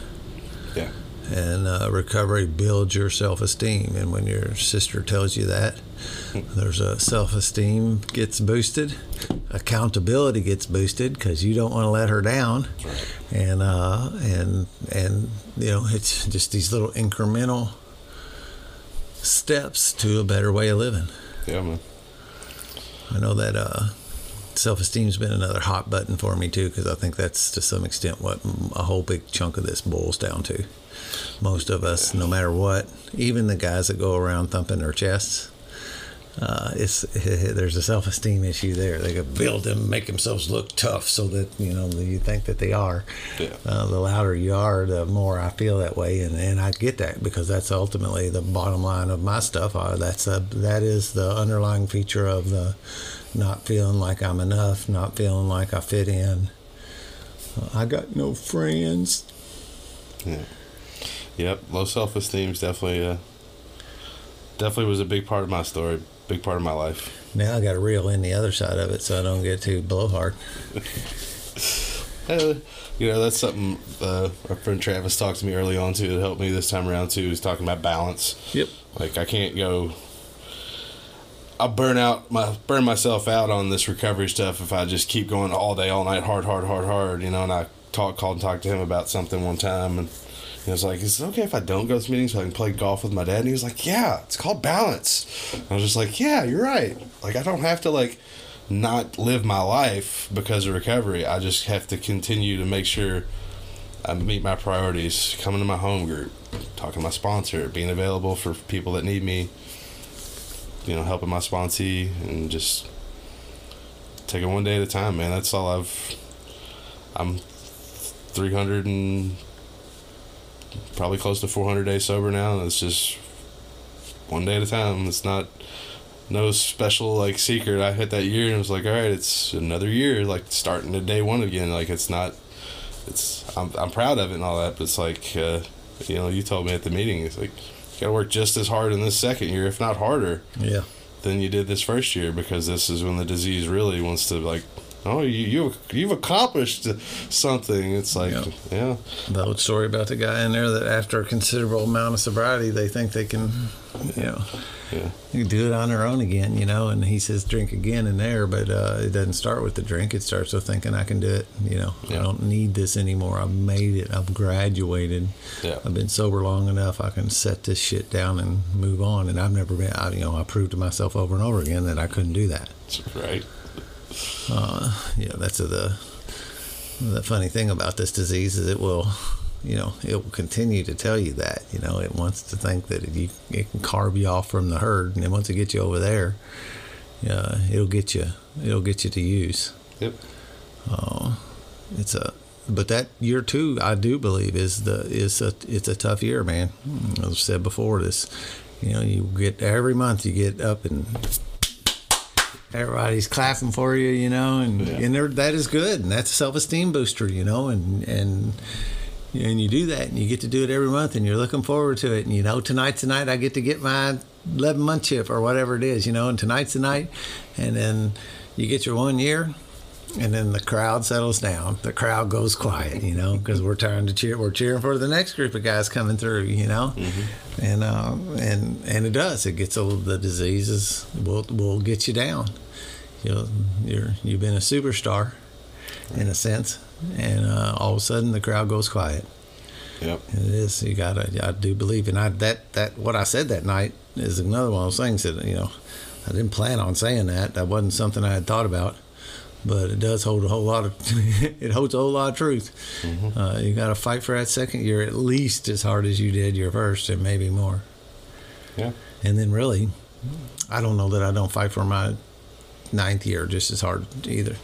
Yeah. And uh, recovery builds your self-esteem and when your sister tells you that there's a self-esteem gets boosted, accountability gets boosted cuz you don't want to let her down. And uh and and you know it's just these little incremental steps to a better way of living. Yeah, man. I know that uh, self-esteem's been another hot button for me too, because I think that's to some extent what a whole big chunk of this boils down to. Most of us, no matter what, even the guys that go around thumping their chests, uh, it's there's a self-esteem issue there. They can build them, make themselves look tough, so that you know you think that they are. Yeah. Uh, the louder you are, the more I feel that way, and, and I get that because that's ultimately the bottom line of my stuff. Uh, that's a that is the underlying feature of the not feeling like I'm enough, not feeling like I fit in. Uh, I got no friends. Yeah. Yep. Low self esteem is definitely uh definitely was a big part of my story, big part of my life. Now I got to reel in the other side of it so I don't get too blowhard. Uh, you know, that's something uh, our friend Travis talked to me early on too that helped me this time around too. He's talking about balance. Yep. Like I can't go. I burn out my burn myself out on this recovery stuff if I just keep going all day, all night, hard, hard, hard, hard. You know, and I talk, called and talked to him about something one time, and he was like, "Is it okay if I don't go to this meeting so I can play golf with my dad?" And he was like, "Yeah, it's called balance." I was just like, "Yeah, you're right. Like I don't have to like." not live my life because of recovery. I just have to continue to make sure I meet my priorities, coming to my home group, talking to my sponsor, being available for people that need me, you know, helping my sponsee, and just take it one day at a time, man. That's all I've. I'm 300 and probably close to 400 days sober now, and it's just one day at a time. It's not no special like secret. I hit that year and was like, all right, it's another year, like starting to day one again. Like it's not, it's I'm I'm proud of it and all that, but it's like, uh, you know, you told me at the meeting, it's like you got to work just as hard in this second year, if not harder, Yeah. than you did this first year because this is when the disease really wants to like. Oh, you you've you've accomplished something. It's like, Yeah. yeah, The old story about the guy in there that after a considerable amount of sobriety, they think they can, you know, yeah, you do it on their own again, you know. And he says drink again in there, but uh, it doesn't start with the drink. It starts with thinking I can do it. You know, Yeah. I don't need this anymore. I've made it. I've graduated. yeah, I've been sober long enough. I can set this shit down and move on. And I've never been. I, you know, I proved to myself over and over again that I couldn't do that. right, Uh, yeah, that's a, the the funny thing about this disease is it will, you know, it will continue to tell you that. You know, it wants to think that it, you, it can carve you off from the herd, and then once it gets you over there, uh, it'll get you. It'll get you to use. yep, Uh, it's a, but that year two, I do believe is the is a it's a tough year, man. As I said before, this You know, you get every month you get up and everybody's clapping for you, you know, and Yeah. and there- that is good, and that's a self esteem booster, you know, and and and you do that, and you get to do it every month, and you're looking forward to it, and you know, tonight's the night I get to get my 11 month chip or whatever it is, you know, and tonight's the night, and then you get your one year. And then the crowd settles down. The crowd goes quiet, you know, because we're trying to cheer. We're cheering for the next group of guys coming through, you know, and uh, and and it does. It gets a little, the diseases will will get you down. You'll, you're you've been a superstar, in a sense, and uh, all of a sudden the crowd goes quiet. Yep. And it is. You gotta. I do believe, and I that that what I said that night is another one of those things that you know I didn't plan on saying that. That wasn't something I had thought about, but it does hold a whole lot of. it holds a whole lot of truth. Uh, you got to fight for that second year at least as hard as you did your first, and maybe more. Yeah. And then really, I don't know that I don't fight for my ninth year just as hard either.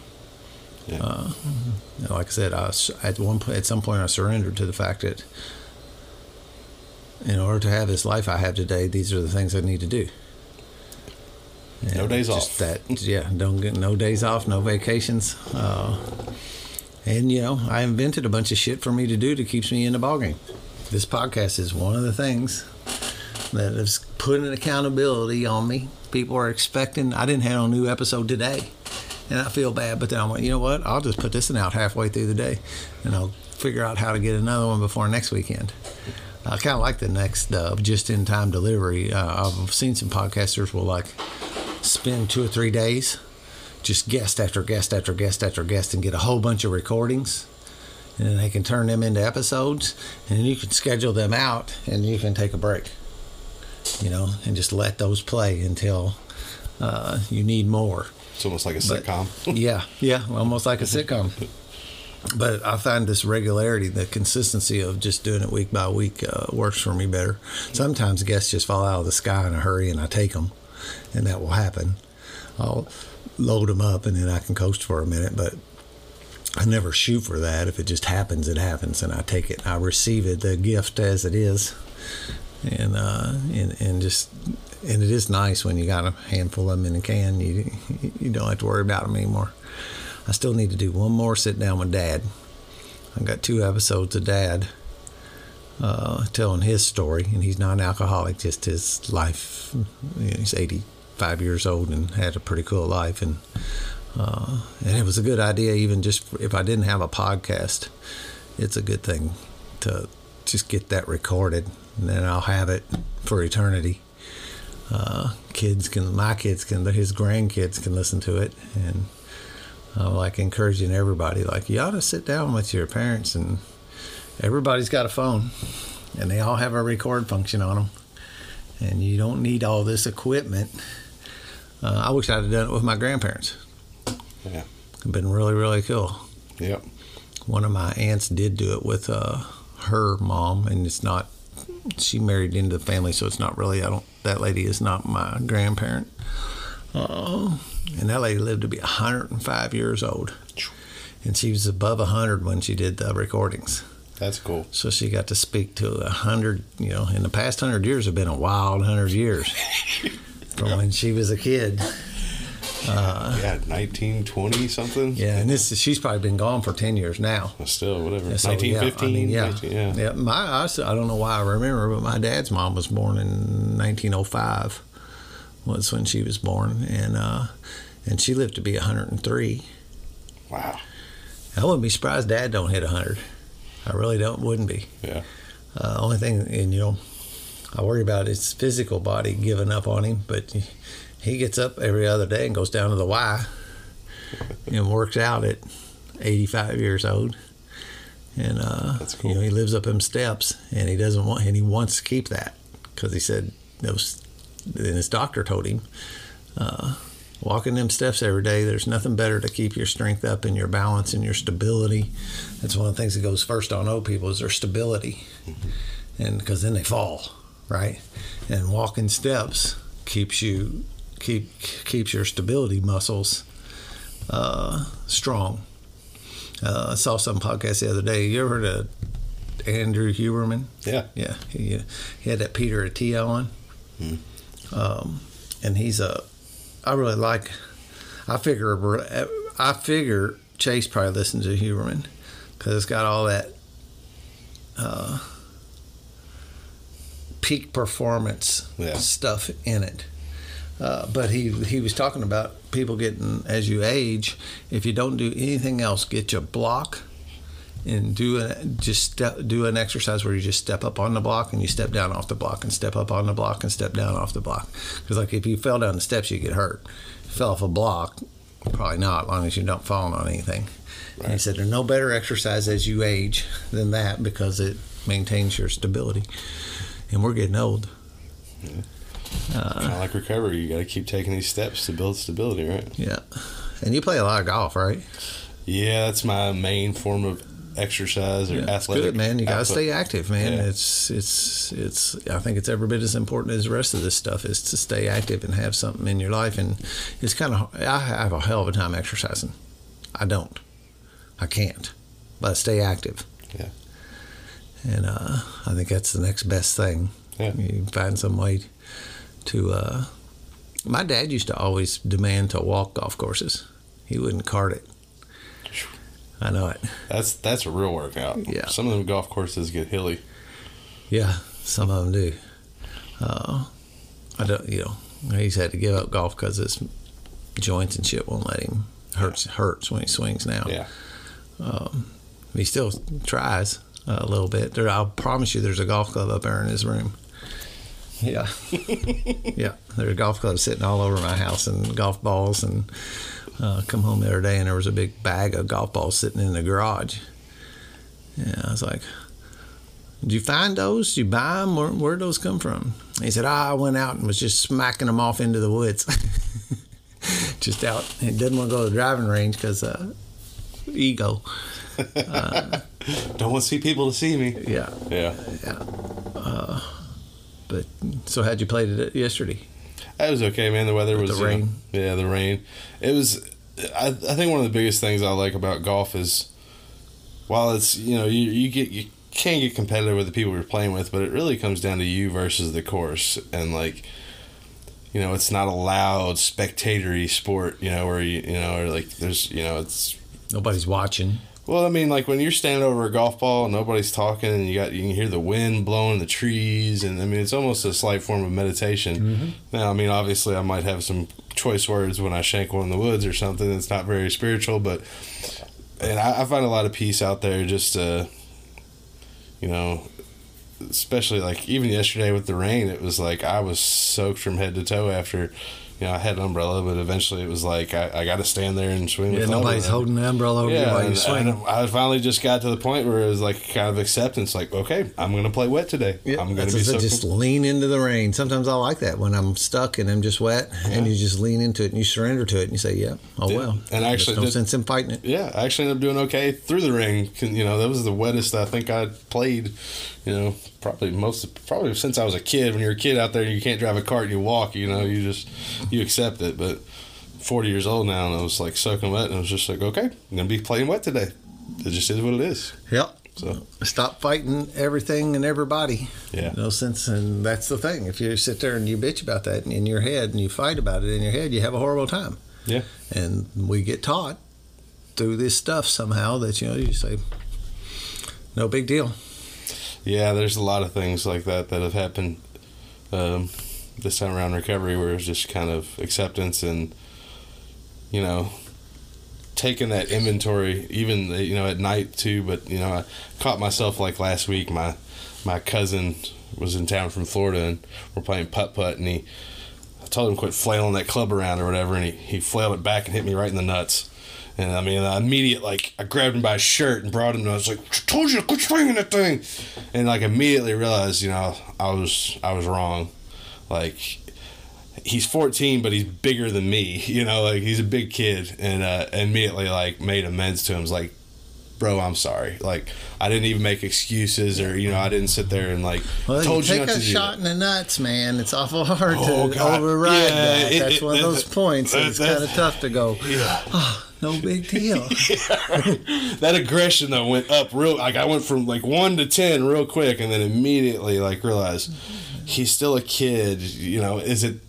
Yeah. Uh, like I said, I, at one at some point, I surrendered to the fact that in order to have this life I have today, these are the things I need to do. No And days just off. That yeah, don't get no days off, no vacations. Uh, and you know, I invented a bunch of shit for me to do that keeps me in the ballgame. This podcast is one of the things that has put an accountability on me. People are expecting. I didn't have a new episode today, and I feel bad. But then I'm like, you know what? I'll just put this one out halfway through the day, and I'll figure out how to get another one before next weekend. I kind of like the next uh, just-in-time delivery. Uh, I've seen some podcasters will like spend two or three days just guest after guest after guest after guest and get a whole bunch of recordings. And then they can turn them into episodes and you can schedule them out and you can take a break you know and just let those play until uh, you need more. It's almost like a But- sitcom. yeah yeah almost like a sitcom. But i find this regularity the consistency of just doing it week by week uh, works for me better. Sometimes guests just fall out of the sky in a hurry and i take them and that will happen i'll load them up and then i can coast for a minute but I never shoot for that. If it just happens, it happens, and I take it. I receive it, the gift as it is, and uh, and and just and it is nice when you got a handful of them in a can. You you don't have to worry about them anymore. I still need to do one more sit down with Dad. I've got two episodes of Dad uh, telling his story, and he's not an alcoholic, just his life. You know, he's 85 years old and had a pretty cool life, and uh, and it was a good idea. Even just if I didn't have a podcast, it's a good thing to just get that recorded, and then I'll have it for eternity. Uh, kids can, my kids can, his grandkids can listen to it, and I'm like encouraging everybody, like you ought to sit down with your parents, and everybody's got a phone, and they all have a record function on them, and you don't need all this equipment. Uh, I wish I'd have done it with my grandparents. Yeah. It'd been really, really cool. Yep. One of my aunts did do it with uh, her mom, and it's not. She married into the family, so it's not really. I don't. That lady is not my grandparent. Uh, and that lady lived to be 105 years old, and she was above 100 when she did the recordings. That's cool. So she got to speak to a hundred. You know, in the past hundred years have been a wild hundred years from when she was a kid. yeah, 1920 something. Yeah, and this she's probably been gone for 10 years now. Still, whatever. Yeah, so, yeah, 1915. I mean, yeah, 19 yeah. yeah. My, I, I don't know why I remember, but my dad's mom was born in 1905. Was when she was born, and uh, and she lived to be 103. Wow. I wouldn't be surprised Dad don't hit 100. I really don't. Wouldn't be. Yeah. Uh, only thing, and you know, I worry about his physical body giving up on him, but he, he gets up every other day and goes down to the Y and works out at 85 years old. And uh, cool. you know, he lives up them steps, and he doesn't want, and he wants to keep that because he said those. And his doctor told him, uh, walking them steps every day. There's nothing better to keep your strength up and your balance and your stability. That's one of the things that goes first on old people is their stability, and because then they fall, right? And walking steps keeps you keep keeps your stability muscles uh, strong. Uh, I saw some podcast the other day. You ever heard of Andrew Huberman? Yeah. Yeah, he, uh, he had that Peter Attia on. Um, and he's a, I really like, I figure, I figure Chase probably listens to Huberman because it's got all that uh, peak performance Yeah. stuff in it. Uh, but he he was talking about people getting as you age. If you don't do anything else, get your block and do a, just step, do an exercise where you just step up on the block and you step down off the block and step up on the block and step down off the block. Because like if you fell down the steps, you get hurt. You fell off a block, probably not, as long as you don't fall on anything. And he said there's no better exercise as you age than that because it maintains your stability. And we're getting old. Uh, kind of like recovery. You got to keep taking these steps to build stability, right? Yeah. And you play a lot of golf, right? Yeah, that's my main form of exercise or Yeah, athletic. good, man. You got to output. stay active, man. Yeah. It's it's it's. I think it's every bit as important as the rest of this stuff is to stay active and have something in your life. And it's kind of. I have a hell of a time exercising. I don't. I can't. But I stay active. Yeah. And uh, I think that's the next best thing. Yeah. You find some way to. Uh, my dad used to always demand to walk golf courses. He wouldn't cart it. I know it. That's that's a real workout. Yeah. Some of them golf courses get hilly. Yeah, some of them do. Uh, I don't, you know, he's had to give up golf because his joints and shit won't let him. Hurts hurts when he swings now. Yeah. Um, He still tries a little bit. There, I'll promise you, there's a golf club up there in his room. Yeah, yeah. There's a golf club sitting all over my house and golf balls. And uh, come home the other day and there was a big bag of golf balls sitting in the garage. Yeah, I was like, "Did you find those? Did you buy them? Where, where'd those come from?" He said, "Ah, I went out and was just smacking them off into the woods, just out. He didn't want to go to the driving range because uh, ego. Don't want to see people to see me. Yeah, Yeah. yeah. Uh, but so how'd you play it yesterday? That was okay, man. The weather With was the you know, rain? yeah, the rain. It was. I, I think one of the biggest things I like about golf is, while it's you know you you get you can get competitive with the people you're playing with, but it really comes down to you versus the course, and like, you know, it's not a loud spectatory sport, you know, where you you know, or like there's you know it's Nobody's watching. Well, I mean, like when you're standing over a golf ball and nobody's talking, and you got you can hear the wind blowing the trees, and I mean, it's almost a slight form of meditation. Now, I mean, obviously, I might have some choice words when I shank one in the woods or something It's not very spiritual, but and I, I find a lot of peace out there. Just uh, you know, especially like even yesterday with the rain, it was like I was soaked from head to toe after. You know, I had an umbrella, but eventually it was like I, I got to stand there and swing. Yeah, nobody's holding the umbrella over you while you swing. and I finally just got to the point where it was like kind of acceptance, like, okay, I'm going to play wet today. Yeah, I'm gonna be so just lean into the rain. Sometimes I like that when I'm stuck and I'm just wet, uh-huh. and you just lean into it and you surrender to it and you say, "Yeah, oh Yeah. well." And actually no did- sense in fighting it. Yeah, I actually ended up doing okay through the. Can- You know, that was the wettest I think I'd played. You know, probably most, probably since I was a kid. When you're a kid out there, you can't drive a cart and you walk. You know, you just you accept it. But 40 years old now, and I was like soaking wet, and I was just like, okay, I'm gonna be playing wet today. It just is what it is. Yep. So Stop fighting everything and everybody. yeah, No sense, and that's the thing. If you sit there and you bitch about that in your head and you fight about it in your head, you have a horrible time. Yeah. And we get taught through this stuff somehow that you know you say, "No big deal." Yeah, there's a lot of things like that that have happened um, this time around recovery where it's just kind of acceptance and, you know, taking that inventory, even, you know, at night too. But, you know, I caught myself like last week, my, my cousin was in town from Florida and we're playing putt putt and he, I told him quit flailing that club around or whatever and he, he flailed it back and hit me right in the nuts. And I mean, I immediate like I grabbed him by his shirt and brought him. And I was like, "I "Told you to quit swinging that thing," and like immediately realized, you know, I was I was wrong. Like he's 14, but he's bigger than me. You know, like he's a big kid, and uh, immediately like made amends to him. Was like, "Bro, I'm sorry. Like I didn't even make excuses, or you know, I didn't sit there and like Well, told you you, take not a to shot that." in the nuts, man. It's awful hard Oh, to God. override Yeah, that. it- That's it- one of that- those points. that- it's kind of tough to go. Yeah. Oh, no big deal. that aggression though went up real like I went from like one to ten real quick and then immediately like realized he's still a kid. You know, is it?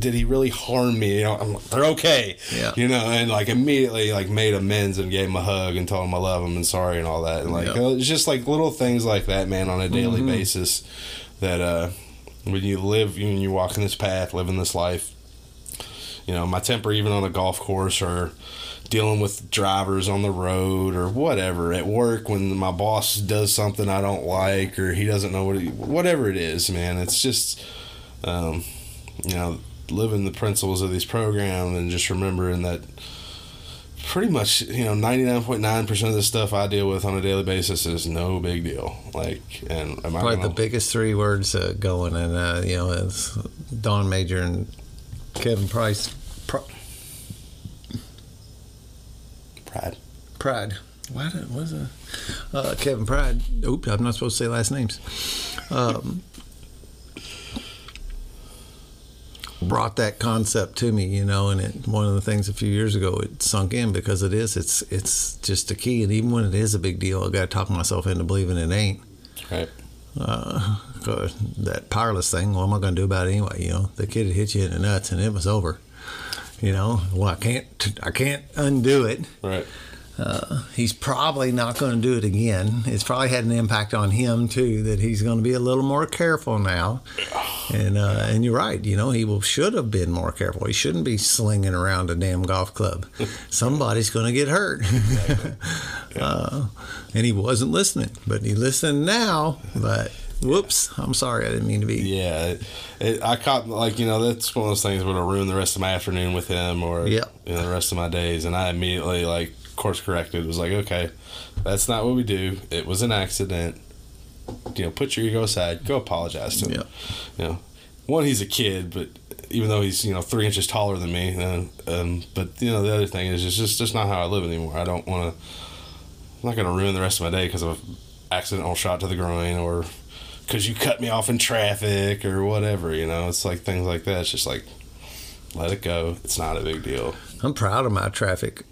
Did he really harm me? You know, I'm, they're okay. Yeah. You know, and like immediately like made amends and gave him a hug and told him I love him and sorry and all that. And like Yeah. Mm-hmm. it's just like little things like that, man, on a daily basis. That uh, when you live, when you walk in this path, living this life, you know, my temper even on a golf course or dealing with drivers on the road or whatever at work when my boss does something I don't like or he doesn't know what he, whatever it is, man. It's just um, you know, living the principles of these programs and just remembering that pretty much, you know, 99.9% of the stuff I deal with on a daily basis is no big deal. Like, and am I Probably gonna, the biggest three words uh, going, and uh, you know, it's Don Major and Kevin Price. Pr- pride? Pride. Why did, was it? Uh, Kevin Pride. Oops, I'm not supposed to say last names. Um, brought that concept to me, you know, and it, one of the things a few years ago it sunk in because it is. It's it's just a key, and even when it is a big deal, I got to talk myself into believing it ain't. Right. Uh, 'cause that powerless thing. What am I going to do about it anyway? You know, the kid had hit you in the nuts, and it was over. You know, well, I can't, I can't undo it. Right. Uh, he's probably not going to do it again. It's probably had an impact on him too. That he's going to be a little more careful now. And uh, and you're right. You know, he will, should have been more careful. He shouldn't be slinging around a damn golf club. Somebody's going to get hurt. uh, and he wasn't listening, but he listened now. But whoops, I'm sorry. I didn't mean to be. Yeah, it, it, I caught like you know that's one of those things that would have ruined the rest of my afternoon with him or Yeah. you know the rest of my days, and I immediately like course corrected. Was like, okay, that's not what we do. It was an accident. You know, put your ego aside. Go apologize to him. Yeah. You know, one he's a kid, but even though he's you know three inches taller than me, uh, um, but you know the other thing is it's just just not how I live anymore. I don't want to. I'm not going to ruin the rest of my day because of an accidental shot to the groin or because you cut me off in traffic or whatever. You know, it's like things like that. It's just like let it go. It's not a big deal. I'm proud of my traffic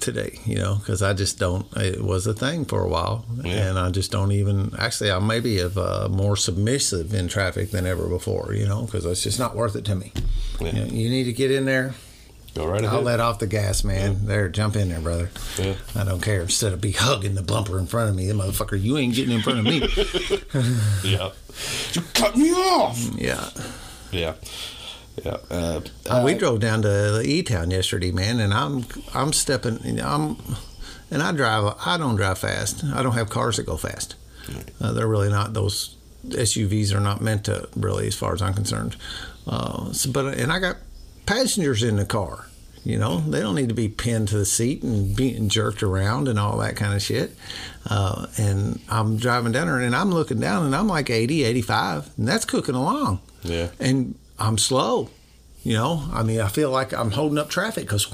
today, you know, because I just don't. It was a thing for a while, Yeah. and I just don't even. Actually, I maybe have uh, more submissive in traffic than ever before, you know, because it's just not worth it to me. Yeah. You, know, you need to get in there. Go right I'll let off the gas, man. There, jump in there, brother. Yeah. I don't care. Instead of be hugging the bumper in front of me, the motherfucker, you ain't getting in front of me. yeah. You cut me off. yeah. Yeah. Yeah. Uh, Uh, we drove down to the E Town yesterday, man, and I'm I'm stepping. I'm and I drive. I don't drive fast. I don't have cars that go fast. Uh, they're really not. Those SUVs are not meant to really, as far as I'm concerned. Uh, so, but and I got passengers in the car. You know, they don't need to be pinned to the seat and being jerked around and all that kind of shit. Uh, and I'm driving down there and I'm looking down and I'm like 80, 85, and that's cooking along yeah. and I'm slow. You know, I mean, I feel like I'm holding up traffic because,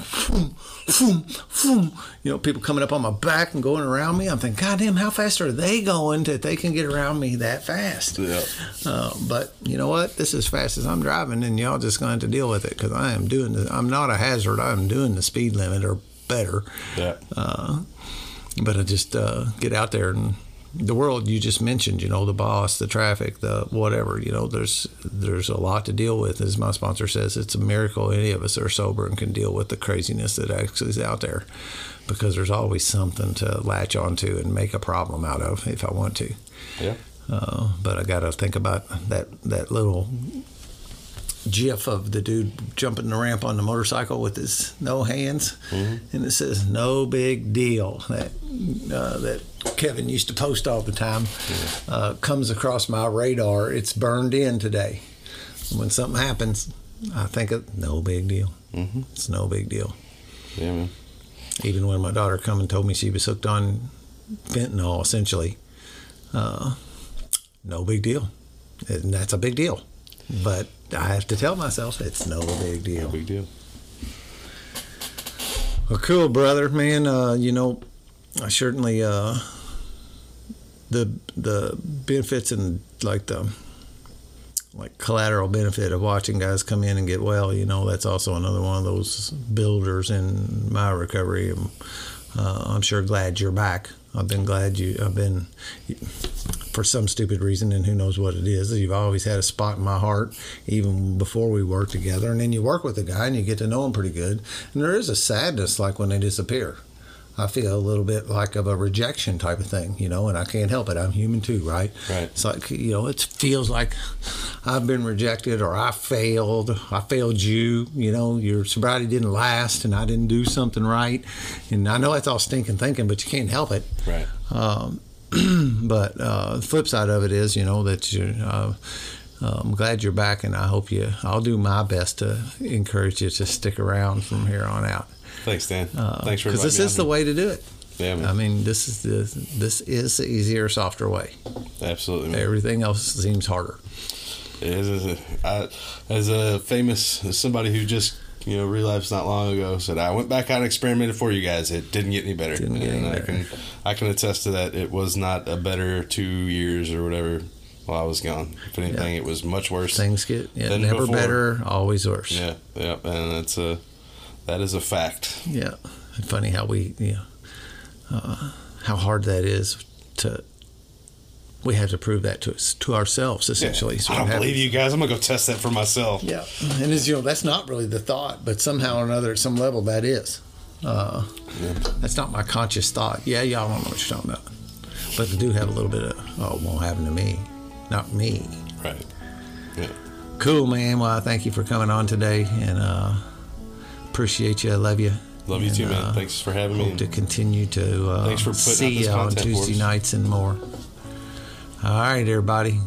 you know, people coming up on my back and going around me. I'm thinking, God damn, how fast are they going that they can get around me that fast? Yeah. Uh, but you know what? This is as fast as I'm driving, and y'all just going to to deal with it because I am doing. The, I'm not a hazard. I'm doing the speed limit or better. Yeah. Uh, but I just uh, get out there and the world you just mentioned, you know, the boss, the traffic, the whatever, you know, there's there's a lot to deal with. As my sponsor says, it's a miracle any of us are sober and can deal with the craziness that actually is out there, because there's always something to latch onto and make a problem out of if I want to. Yeah. Uh, but I got to think about that that little gif of the dude jumping the ramp on the motorcycle with his no hands, and it says "No big deal." That uh, that Kevin used to post all the time uh, comes across my radar. It's burned in today. When something happens, I think of no big deal. Mhm. It's no big deal. Yeah, man. Even when my daughter come and told me she was hooked on fentanyl, essentially, uh, no big deal, and that's a big deal. But I have to tell myself it's no big deal. No big deal. Well, cool, brother, man. Uh, you know, I certainly uh, the the benefits and like the like collateral benefit of watching guys come in and get well. You know, that's also another one of those builders in my recovery. Um, Uh, I'm sure glad you're back. I've been glad you. I've been for some stupid reason, and who knows what it is. You've always had a spot in my heart, even before we worked together. And then you work with a guy and you get to know him pretty good. And there is a sadness like when they disappear. I feel a little bit like of a rejection type of thing, you know, and I can't help it. I'm human too, right? Right. It's like, you know, it feels like I've been rejected or I failed. I failed you, you know, your sobriety didn't last and I didn't do something right. And I know that's all stinking thinking, but you can't help it. Right. Um, but uh, the flip side of it is, you know, that you. Uh, uh, I'm glad you're back, and I hope you. I'll do my best to encourage you to stick around from here on out. Thanks, Dan. Uh, Thanks for because this is the way to do it. Yeah, man. I mean, this is the this is the easier, softer way. Absolutely. Man. Everything else seems harder. As a, I, as a famous as somebody who just you know relapsed not long ago said I went back out and experimented for you guys. It didn't get any better. Didn't get any and I can I can attest to that. It was not a better two years or whatever while I was gone. If anything, it was much worse. Things get yeah, never before. better, always worse. Yeah, yeah, and that's a that is a fact. Yeah. And funny how we, you know, uh, how hard that is to. We have to prove that to us, to ourselves, essentially. So I don't believe you guys. I'm gonna go test that for myself. Yeah, and as you know that's not really the thought, but somehow or another, at some level, that is. Uh, Yeah. That's not my conscious thought. Yeah, y'all don't know what you're talking about, but they do have a little bit of oh, it won't happen to me, not me. Right. Yeah. Cool, man. Well, I thank you for coming on today, and uh, appreciate you. I love you. Love you And, too, man. uh, Thanks for having me. Hope to continue to uh, Thanks for see you on Tuesday nights and more. All right, everybody.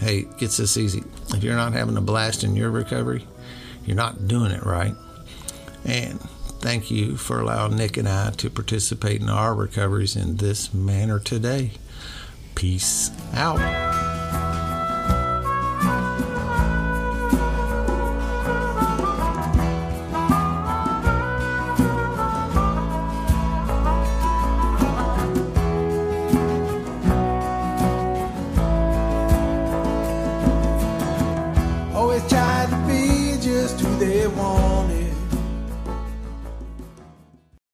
Hey, it gets this easy. If you're not having a blast in your recovery, you're not doing it right. And thank you for allowing Nick and I to participate in our recoveries in this manner today. Peace out.